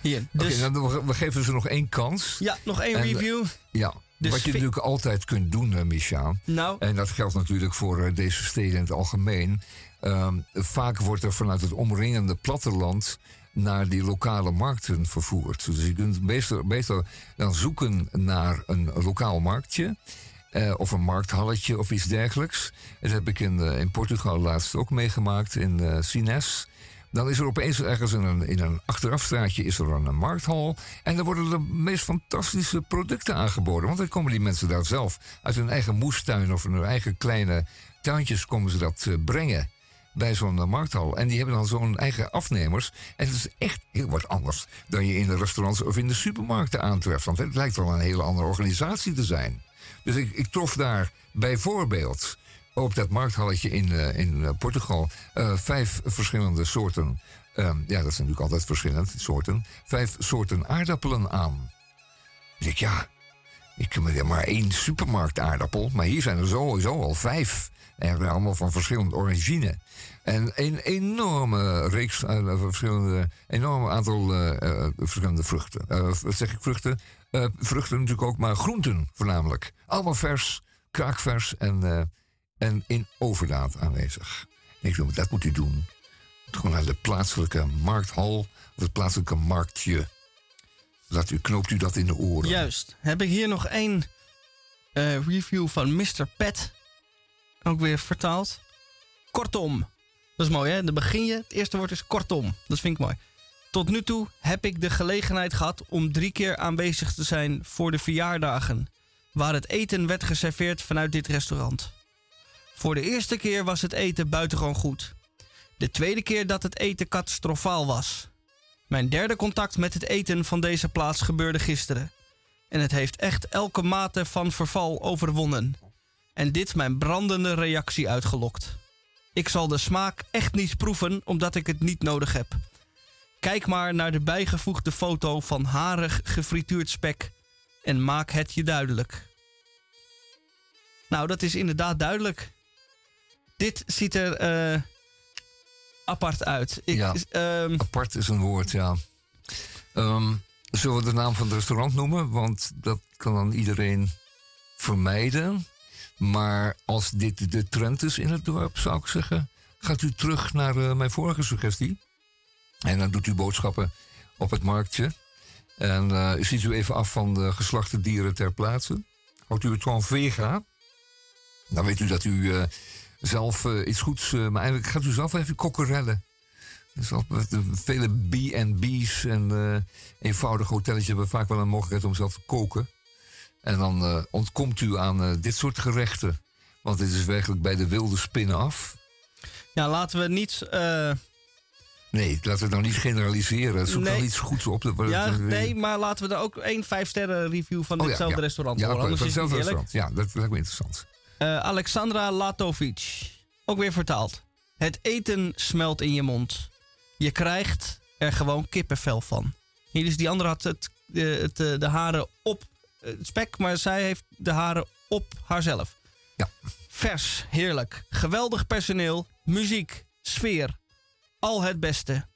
Hier, Oké, dus we, we geven ze nog één kans. ja, nog één En, review. Ja, Dus wat je natuurlijk altijd kunt doen, eh, Micha. Nou, En dat geldt natuurlijk voor eh, deze steden in het algemeen. Ehm, vaak wordt er vanuit het omringende platteland naar die lokale markten vervoerd. Dus je kunt beter, beter dan zoeken naar een lokaal marktje. Eh, of een markthalletje of iets dergelijks. Dat heb ik in, eh, in Portugal laatst ook meegemaakt, in eh Sines. Dan is er opeens ergens in een, in een achterafstraatje is er een, markthal. En dan worden de meest fantastische producten aangeboden. Want dan komen die mensen daar zelf uit hun eigen moestuin of hun eigen kleine tuintjes komen ze dat eh, brengen bij zo'n eh, markthal. En die hebben dan zo'n eigen afnemers. En het is echt heel wat anders dan je in de restaurants of in de supermarkten aantreft. Want het lijkt wel een hele andere organisatie te zijn. Dus ik, ik trof daar bijvoorbeeld op dat markthalletje in, eh, in eh, Portugal eh, vijf verschillende soorten. ehm, ja, dat zijn natuurlijk altijd verschillende soorten. Vijf soorten aardappelen aan. Ik denk, ja, ik heb maar één supermarktaardappel, maar hier zijn er sowieso al vijf. En allemaal van verschillende origine. En een enorme reeks, eh, verschillende, enorm aantal verschillende vruchten. Wat zeg ik vruchten? Vruchten natuurlijk ook, maar groenten voornamelijk. Allemaal vers, kraakvers en, en in overdaad aanwezig. Ik denk, dat moet u doen. Gewoon naar de plaatselijke markthal of het plaatselijke marktje. Laat u, knoopt u dat in de oren. Juist. Heb ik hier nog één eh, review van Mr. Pet. Ook weer vertaald. Kortom. Dat is mooi, hè? Dan begin je. Het eerste woord is kortom. Dat vind ik mooi. Tot nu toe heb ik de gelegenheid gehad om drie keer aanwezig te zijn voor de verjaardagen. Waar het eten werd geserveerd vanuit dit restaurant. Voor de eerste keer was het eten buitengewoon goed. De tweede keer dat het eten catastrofaal was. Mijn derde contact met het eten van deze plaats gebeurde gisteren. En het heeft echt elke mate van verval overwonnen. En dit mijn brandende reactie uitgelokt. Ik zal de smaak echt niet proeven omdat ik het niet nodig heb. Kijk maar naar de bijgevoegde foto van harig gefrituurd spek en maak het je duidelijk. Nou, dat is inderdaad duidelijk. Dit ziet er eh, apart uit. Ik, Ja. ehm, Apart is een woord, ja. Ehm, zullen we de naam van het restaurant noemen? Want dat kan dan iedereen vermijden. Maar als dit de trend is in het dorp, zou ik zeggen... gaat u terug naar eh, mijn vorige suggestie. En dan doet u boodschappen op het marktje. En eh, ziet u even af van de geslachte dieren ter plaatse. Houdt u het gewoon vega. Dan weet u dat u zelf eh, iets goeds... eh, maar eigenlijk gaat u zelf even kokkerellen. Dus de vele B&B's en eh eenvoudige hotelletjes hebben vaak wel een mogelijkheid om zelf te koken. En dan eh, ontkomt u aan eh, dit soort gerechten. Want dit is werkelijk bij de wilde spinnen af. ja, laten we niet. eh, Nee, laten we nou niet generaliseren. Zoek Nee. dan iets goeds op. Dat- ja, nee, maar laten we er ook één vijf sterren review van Oh, ja, ditzelfde ja. restaurant Ja, horen. Anders is het hetzelfde niet restaurant. Ja, dat lijkt me interessant. Eh, Alexandra Latovic. Ook weer vertaald. Het eten smelt in je mond. Je krijgt er gewoon kippenvel van. Hier dus die andere had het, de, het, eh, de haren op eh, het spek, maar zij heeft de haren op haarzelf. Ja. Vers, heerlijk. Geweldig personeel, muziek, sfeer. Al het beste.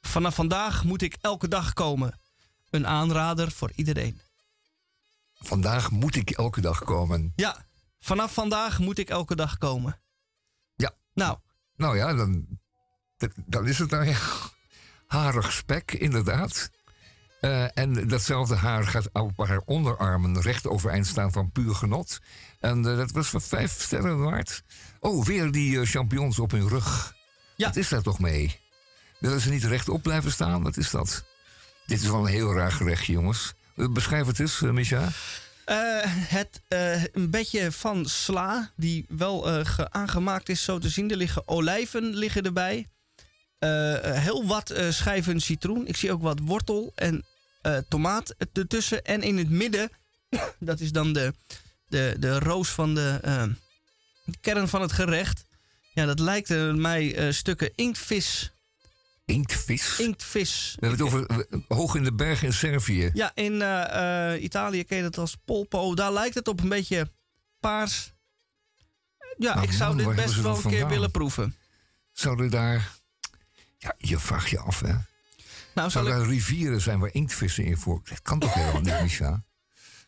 Vanaf vandaag moet ik elke dag komen. Een aanrader voor iedereen. Vandaag moet ik elke dag komen. Ja, vanaf vandaag moet ik elke dag komen. Ja. Nou, Nou ja, dan, dan is het nou ja. Harig spek, inderdaad. Eh, en datzelfde haar gaat op haar onderarmen recht overeind staan van puur genot. En eh, dat was voor vijf sterren waard. Oh, weer die eh, champignons op hun rug. Ja. Wat is daar toch mee? Willen ze niet rechtop blijven staan? Wat is dat? Dit is wel een heel raar gerechtje, jongens. Beschrijf het eens, uh, Micha. Eh, het, eh, een beetje van sla, die wel eh, ge- aangemaakt is, zo te zien. Er liggen olijven liggen erbij. Heel wat schijven citroen. Ik zie ook wat wortel en tomaat ertussen. En in het midden, dat is dan de, de, de roos van de eh, kern van het gerecht. Ja, dat lijkt mij stukken inktvis. Inktvis? Inktvis. We hebben het over hoog in de bergen in Servië. Ja, in eh, eh, Italië ken je dat als polpo. Daar lijkt het op een beetje paars. Ja, Nou, ik zou man, dit best wel een keer vandaan? willen proeven. Zouden daar... Ja, je vraagt je af, hè. Nou, Zouden ik... er rivieren zijn waar inktvissen in voor? Dat kan toch helemaal niet, Micha?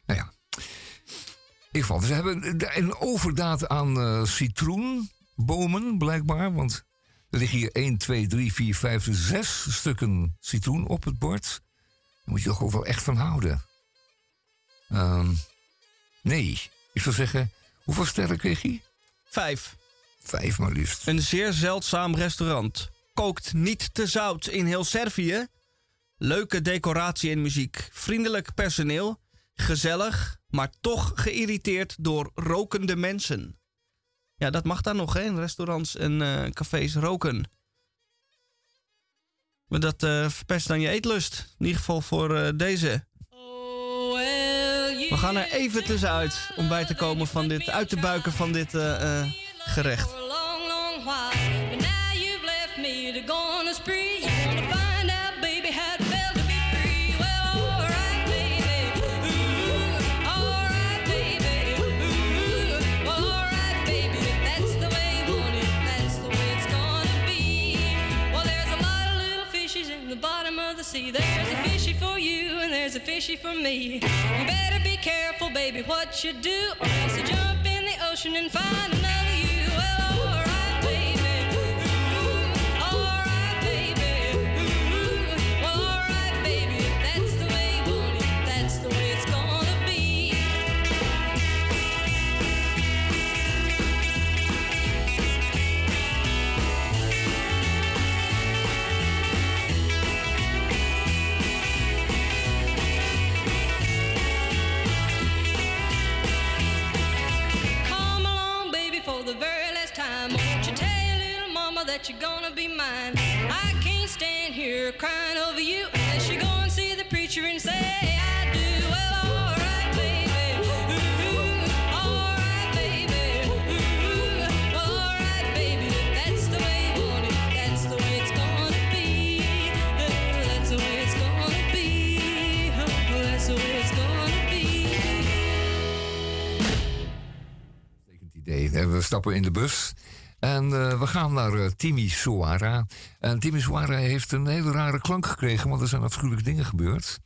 Nou ja. In ieder geval, ze hebben een overdaad aan eh, citroenbomen, blijkbaar. Want er liggen hier 1, 2, 3, 4, 5, 6 stukken citroen op het bord. Daar moet je toch ook wel echt van houden. Ehm, nee, Ik zou zeggen, hoeveel sterren kreeg hij? Vijf. Vijf maar liefst. Een zeer zeldzaam restaurant. Kookt niet te zout in heel Servië. Leuke decoratie en muziek. Vriendelijk personeel. Gezellig, maar toch geïrriteerd door rokende mensen. Ja, dat mag daar nog, hè? In restaurants en eh, cafés roken. Maar dat eh, verpest dan je eetlust. In ieder geval voor eh, deze. We gaan er even tussenuit om bij te komen van dit, uit te buiken van dit gerecht. Fishy for me. You better be careful, baby, what you do. Or else you jump in the ocean and find another that you're gonna be mine? I can't stand here crying over you unless you go and see the preacher and say, I do. Well, alright, baby. Ooh, alright, baby. Ooh, alright, baby. That's the way you want it, that's the way it's gonna be. Oh, that's the way it's gonna be. Oh, that's the way it's gonna be. idee. Eh, We stappen in de bus eh, we gaan naar eh, Timisoara. En Timisoara heeft een hele rare klank gekregen, want er zijn afschuwelijke dingen gebeurd.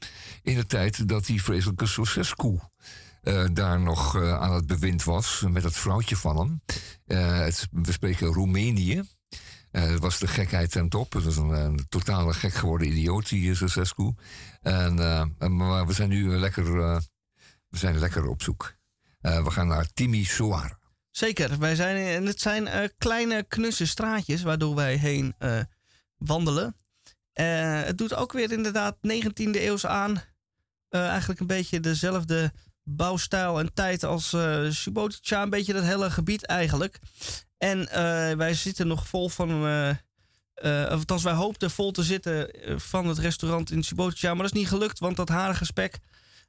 In de tijd dat die vreselijke Sosescu eh, daar nog aan het bewind was, met dat vrouwtje van hem. Het, we spreken Roemenië. Het was de gekheid ten top. Het was een, totale gek geworden idioot, die Sosescu. En, maar we zijn nu lekker, we zijn lekker op zoek. We gaan naar Timisoara. Zeker, wij zijn, en het zijn eh, kleine knusse straatjes waardoor wij heen eh, wandelen. Eh, het doet ook weer inderdaad 19e eeuws aan. Eigenlijk een beetje dezelfde bouwstijl en tijd als eh Subotica. Een beetje dat hele gebied eigenlijk. En wij zitten nog vol van... althans, wij hoopten vol te zitten van het restaurant in Subotica. Maar dat is niet gelukt, want dat harige spek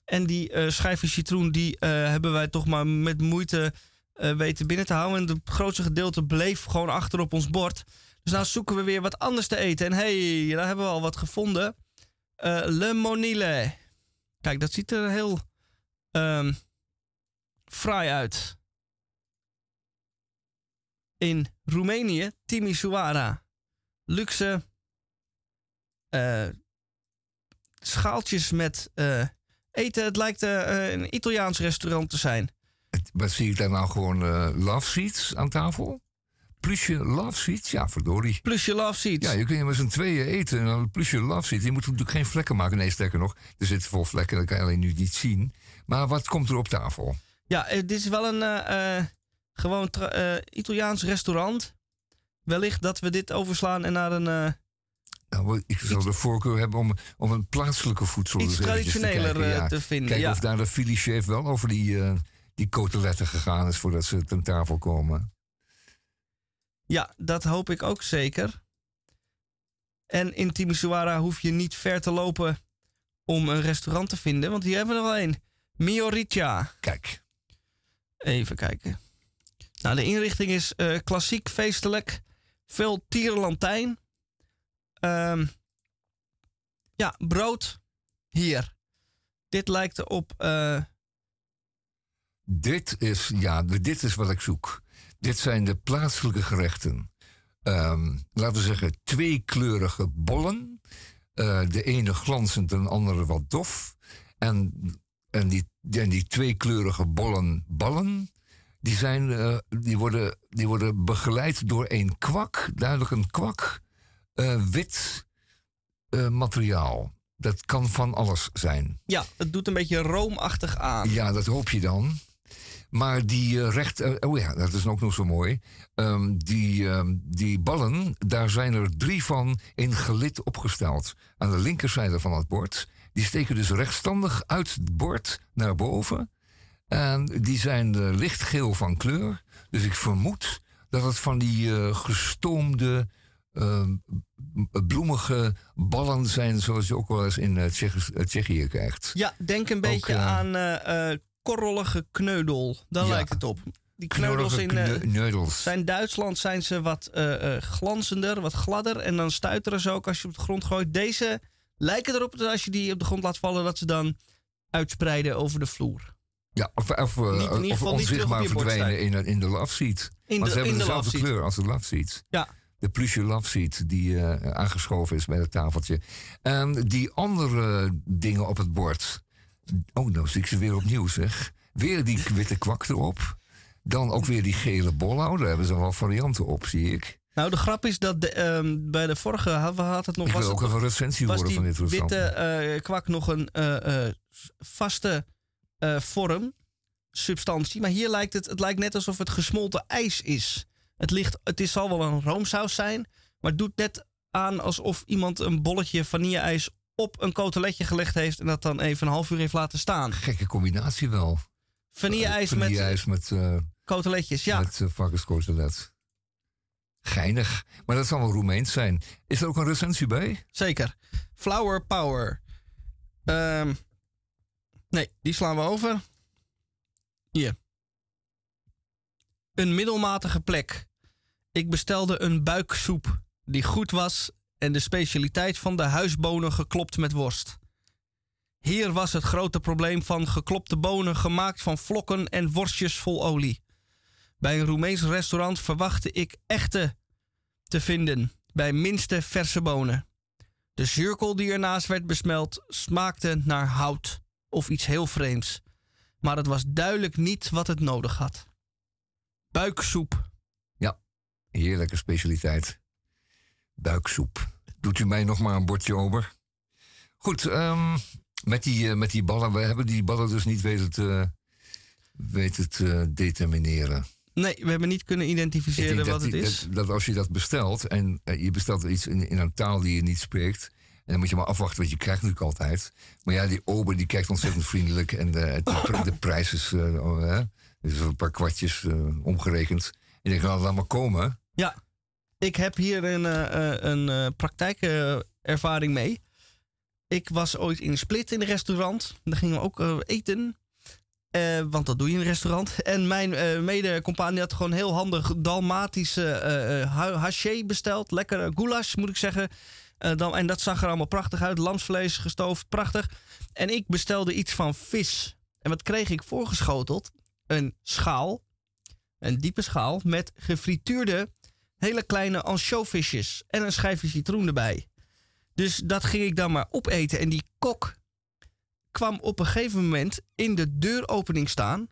en die schijfje citroen... die hebben wij toch maar met moeite weten binnen te houden. En het grootste gedeelte bleef gewoon achter op ons bord. Dus nou zoeken we weer wat anders te eten. En hey, daar hebben we al wat gevonden. Eh, Le Monile. Kijk, dat ziet er heel ehm, fraai uit. In Roemenië, Timisoara. Luxe eh, schaaltjes met eh, eten. Het lijkt eh, een Italiaans restaurant te zijn. Wat zie ik daar nou gewoon eh, love seats aan tafel? Plusje love seats? Ja, verdorie. Plusje love seats? Ja, je kunt met z'n tweeën eten. En dan een plusje love seats. Je moet natuurlijk geen vlekken maken. Nee, sterker nog, er zitten vol vlekken. Dat kan je alleen nu niet zien. Maar wat komt er op tafel? Ja, eh, dit is wel een eh, gewoon Italiaans restaurant. Wellicht dat we dit overslaan en naar een Nou, ik zou de voorkeur hebben om, om een plaatselijke voedsel Iets eventjes te traditioneler, kijken, eh, te vinden, Kijken ja. of daar de Philly chef wel over die, die coteletten gegaan is voordat ze ten tafel komen. Ja, dat hoop ik ook zeker. En in Timisoara hoef je niet ver te lopen om een restaurant te vinden, want hier hebben we er wel een. Miorica. Kijk. Even kijken. Nou, de inrichting is eh, klassiek feestelijk. Veel tierenlantijn. Ehm, ja, brood. Hier. Dit lijkt eh, Dit is, ja, dit is wat ik zoek. Dit zijn de plaatselijke gerechten. Ehm, laten we zeggen, tweekleurige bollen. Eh, de ene glanzend en de andere wat dof. En, en, die, en die tweekleurige bollen, ballen, die, zijn, eh, die, worden, die worden begeleid door een kwak, duidelijk een kwak, eh, wit materiaal. Dat kan van alles zijn. ja, het doet een beetje roomachtig aan. Ja, dat hoop je dan. Maar die eh, recht... eh, oh ja, dat is ook nog zo mooi. Ehm, die, ehm, die ballen, daar zijn er drie van in gelid opgesteld. Aan de linkerzijde van het bord. Die steken dus rechtstandig uit het bord naar boven. En die zijn eh, lichtgeel van kleur. Dus ik vermoed dat het van die gestoomde, ehm, bloemige ballen zijn... zoals je ook wel eens in Tsjechië krijgt. Ja, denk een beetje aan korrelige kneudel. Daar Ja. lijkt het op. Die kneudels in kneudels. zijn Duitsland zijn ze wat eh, eh, glanzender, wat gladder. En dan stuiteren ze ook als je op de grond gooit. Deze lijken erop dat als je die op de grond laat vallen, dat ze dan uitspreiden over de vloer. Ja, of, of, Niet- in ieder of onzichtbaar verdwijnen in, de- in de love seat. In Want de- ze hebben in de dezelfde kleur als de love seat. Ja. De pluche love seat die aangeschoven is bij het tafeltje. En die andere dingen op het bord. Oh, nou zie ik ze weer opnieuw zeg. Weer die witte kwak erop. Dan ook weer die gele bolhouder. Daar hebben ze wel varianten op, zie ik. Nou, de grap is dat de, ehm, bij de vorige had, we had het nog... Ik was wil ook het, een recensie horen van dit restaurant. witte eh, kwak nog een eh, eh, vaste vorm, substantie. Maar hier lijkt het, het lijkt net alsof het gesmolten ijs is. Het, ligt, het is, zal wel een roomsaus zijn, maar het doet net aan alsof iemand een bolletje vanille-ijs op een koteletje gelegd heeft en dat dan even een half uur heeft laten staan. Gekke combinatie wel. Vanille-ijs met Vanille-ijs met, eh koteletjes, ja. met uh, varkenskotelet. Geinig. Maar dat zal wel Roemeens zijn. Is er ook een recensie bij? Zeker. Flower Power. Ehm, nee, die slaan we over. Hier. Een middelmatige plek. Ik bestelde een buiksoep die goed was en de specialiteit van de huisbonen geklopt met worst. Hier was het grote probleem van geklopte bonen gemaakt van vlokken en worstjes vol olie. Bij een Roemeens restaurant verwachtte ik echte te vinden, bij minste verse bonen. De zirkel die ernaast werd besmeld smaakte naar hout of iets heel vreemds. Maar het was duidelijk niet wat het nodig had. Buiksoep. Ja, heerlijke specialiteit. Buiksoep. Doet u mij nog maar een bordje over? Goed, ehm, met, die, eh, met die ballen. We hebben die ballen dus niet weten te, weten te determineren. Nee, we hebben niet kunnen Ik identificeren denk wat dat, het is. Dat, dat als je dat bestelt en eh, je bestelt iets in, in een taal die je niet spreekt. En dan moet je maar afwachten wat je krijgt natuurlijk altijd. Maar ja, die ober die kijkt ontzettend vriendelijk. En de, het- de prijs is eh, hè, dus een paar kwartjes eh, omgerekend. En je denkt, nou, laat maar komen. Ja, ik heb hier een, eh, eh, een eh, praktijkervaring mee. Ik was ooit in Split in een restaurant. Daar gingen we ook eten. Want dat doe je in een restaurant. En mijn eh mede-compagnie had gewoon heel handig Dalmatische ha- haché besteld. Lekkere goulash, moet ik zeggen. Dan, en dat zag er allemaal prachtig uit. Lamsvlees gestoofd, prachtig. En ik bestelde iets van vis. En wat kreeg ik voorgeschoteld? Een schaal. Een diepe schaal met gefrituurde hele kleine ansjovisjes en een schijfje citroen erbij. Dus dat ging ik dan maar opeten. En die kok kwam op een gegeven moment in de deuropening staan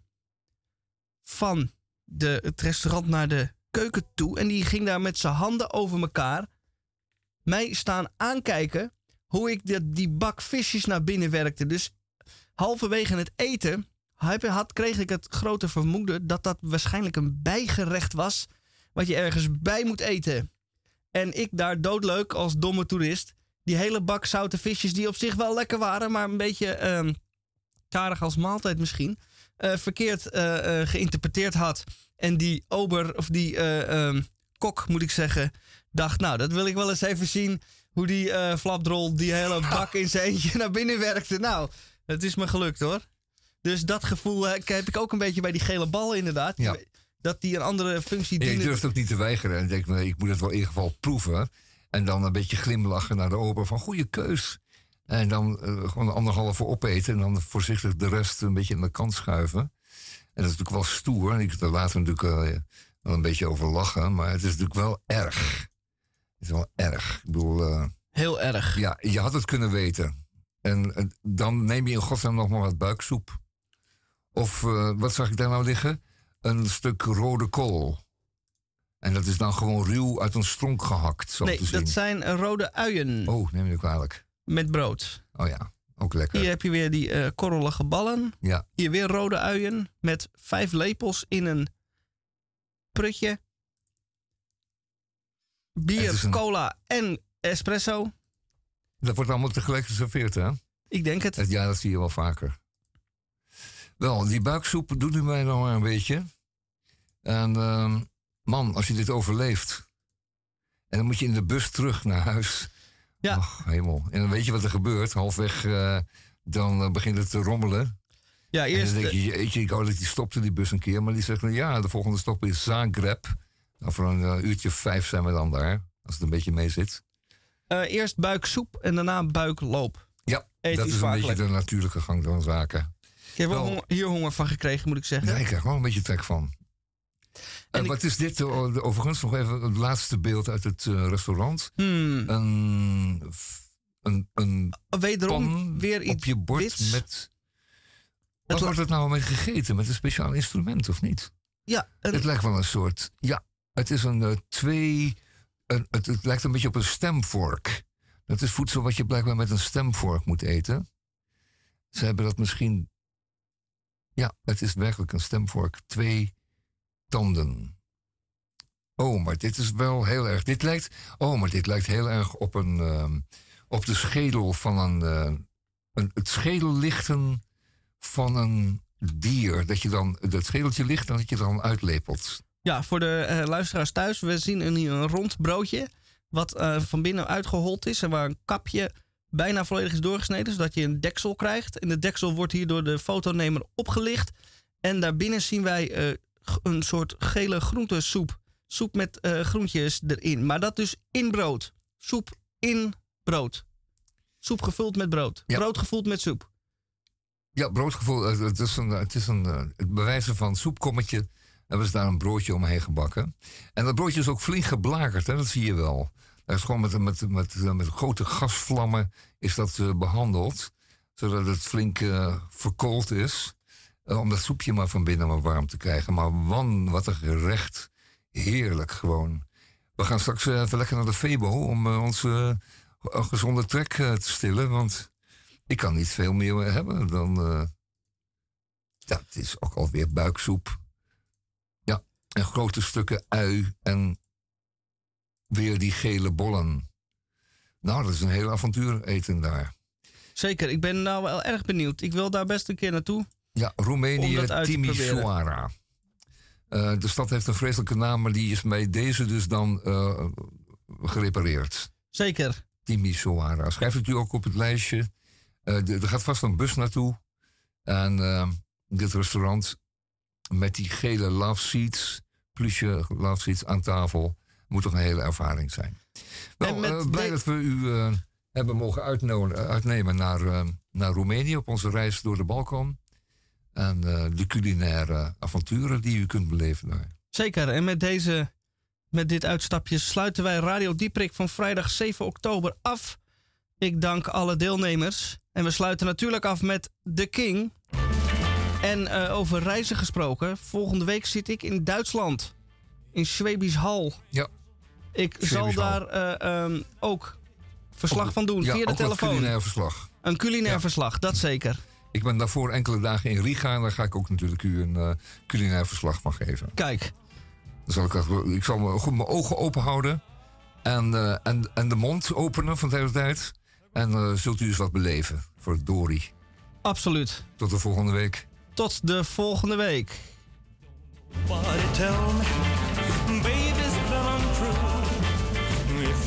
van de, het restaurant naar de keuken toe. En die ging daar met zijn handen over elkaar mij staan aankijken hoe ik die, die bak visjes naar binnen werkte. Dus halverwege het eten had, kreeg ik het grote vermoeden dat dat waarschijnlijk een bijgerecht was. Wat je ergens bij moet eten. En ik daar doodleuk als domme toerist. Die hele bak zoute visjes die op zich wel lekker waren. Maar een beetje karig als maaltijd misschien. eh, verkeerd eh, eh, geïnterpreteerd had. En die ober, of die eh, ehm, kok moet ik zeggen. Dacht nou dat wil ik wel eens even zien. Hoe die flapdrol die hele bak in zijn eentje naar binnen werkte. Nou, het is me gelukt hoor. Dus dat gevoel heb ik ook een beetje bij die gele bal inderdaad. Ja. Dat die een andere functie Ja, ik dienen. durf het ook niet te weigeren. En ik denk, nee, ik moet het wel in ieder geval proeven. En dan een beetje glimlachen naar de ober van goede keus. En dan eh, gewoon een anderhalve opeten. En dan voorzichtig de rest een beetje aan de kant schuiven. En dat is natuurlijk wel stoer. En ik er later natuurlijk eh, wel een beetje over lachen. Maar het is natuurlijk wel erg. Het is wel erg. Ik bedoel... eh, Heel erg. Ja, je had het kunnen weten. En eh, dan neem je in godsnaam nog maar wat buiksoep. Of eh, wat zag ik daar nou liggen? Een stuk rode kool. En dat is dan gewoon ruw uit een stronk gehakt, zo nee, te zien. dat zijn eh, rode uien Oh, neem je kwalijk. met brood. Oh ja. Ook lekker. Hier heb je weer die eh, korrelige ballen. Ja. Hier weer rode uien met vijf lepels in een prutje. Bier, een- cola en espresso. Dat wordt allemaal tegelijk geserveerd, hè? Ik denk het. Ja, dat zie je wel vaker. Wel, die buiksoep doet u mij maar een beetje. En ehm, man, als je dit overleeft... en dan moet je in de bus terug naar huis. Ja. Och, hemel. En dan weet je wat er gebeurt. Halfweg, eh, dan eh, begint het te rommelen. Ja, eerst... En dan denk eh, je, jeetje, ik wou dat die stopte die bus een keer. Maar die zegt, nou ja, de volgende stop is Zagreb. Nou, voor een eh, uurtje of vijf zijn we dan daar. Als het een beetje mee zit. eh, eerst buiksoep en daarna buikloop. Ja, Eet dat is een beetje de natuurlijke gang van zaken. Ik heb wel honger- hier honger van gekregen, moet ik zeggen. Ja, ik krijg wel een beetje trek van. En wat is dit? eh, Overigens nog even het laatste beeld uit het eh, restaurant. Hmm. Een, een, een Wederom pan weer op iets je bord wits. met... Wat wordt het nou mee gegeten? Met een speciaal instrument of niet? Ja, een- Het lijkt wel een soort... Ja, het is een eh, twee... Een, het, het lijkt een beetje op een stemvork. Dat is voedsel wat je blijkbaar met een stemvork moet eten. Ze hebben dat misschien... Ja, het is werkelijk een stemvork. Twee tanden. Oh, maar dit is wel heel erg... Dit lijkt... Oh, maar dit lijkt heel erg op een... ehm, op de schedel van een... eh, een het schedellichten van een dier. Dat je dan... Dat schedeltje ligt en dat je dan uitlepelt. Ja, voor de eh, luisteraars thuis, we zien hier een rond broodje. Wat eh, van binnen uitgehold is en waar een kapje bijna volledig is doorgesneden, zodat je een deksel krijgt. En de deksel wordt hier door de fotonemer opgelicht. En daarbinnen zien wij eh, een soort gele groentesoep. Soep met eh, groentjes erin. Maar dat dus in brood. Soep in brood. Soep gevuld met brood. Brood gevuld met soep. Ja, broodgevoel. eh, Het is een, het is een het bewijzen van soepkommetje. Hebben ze daar een broodje omheen gebakken. En dat broodje is ook flink geblakerd, hè? dat zie je wel. Dat is gewoon met, met, met, met grote gasvlammen is dat eh, behandeld. Zodat het flink eh, verkoold is. Eh, om dat soepje maar van binnen maar warm te krijgen. Maar man, wat een gerecht. Heerlijk gewoon. We gaan straks even lekker naar de Febo om onze gezonde trek te stillen. Want ik kan niet veel meer hebben dan. het is ook alweer buiksoep. Ja, en grote stukken ui en weer die gele bollen. Nou, dat is een heel avontuur eten daar. Zeker, ik ben nou wel erg benieuwd. Ik wil daar best een keer naartoe. Ja, Roemenië, Timișoara. Eh, de stad heeft een vreselijke naam, maar die is bij deze dus dan eh, gerepareerd. Zeker. Timișoara. Schrijf het u ook op het lijstje. Eh, de- er gaat vast een bus naartoe. En dit restaurant met die gele love seats, plusje love seats aan tafel, moet toch een hele ervaring zijn. Wel, eh, blij de- dat we u eh, hebben mogen uitnemen naar, eh, naar Roemenië op onze reis door de Balkan. En de culinaire avonturen die u kunt beleven daar. Zeker. En met, deze, met dit uitstapje sluiten wij Radio Dieprik van vrijdag 7 oktober af. Ik dank alle deelnemers. En we sluiten natuurlijk af met The King. En over reizen gesproken. Volgende week zit ik in Duitsland. In Schwäbisch Hall. Ja. Ik zal Hall. daar eh, ehm, ook verslag Ook- van doen ja, via de telefoon. culinair verslag. Een culinair Ja. verslag, dat zeker. Ik ben daarvoor enkele dagen in Riga en daar ga ik ook natuurlijk u een eh, culinair verslag van geven. Kijk. Dan zal ik, ik zal me goed mijn ogen open houden en, eh, en, en de mond openen van de hele tijd. En eh, zult u eens wat beleven voor Dori. Absoluut. Tot de volgende week. Tot de volgende week.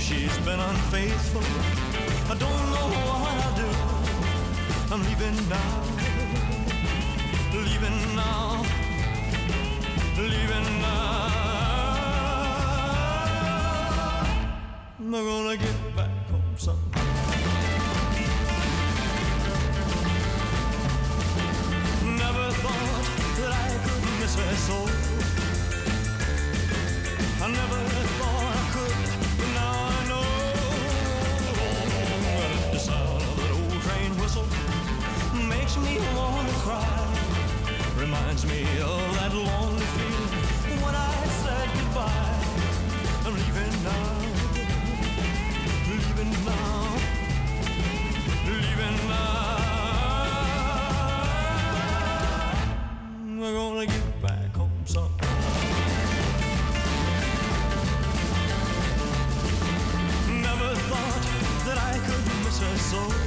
She's been unfaithful, I don't know what I'll do. I'm leaving now, leaving now, leaving now. I'm gonna get back home somehow. Never thought that I could miss her so. I never me wanna cry. Reminds me of that lonely feeling when I said goodbye. I'm leaving now, leaving now, leaving now. We're gonna get back home someday. Never thought that I could miss her so.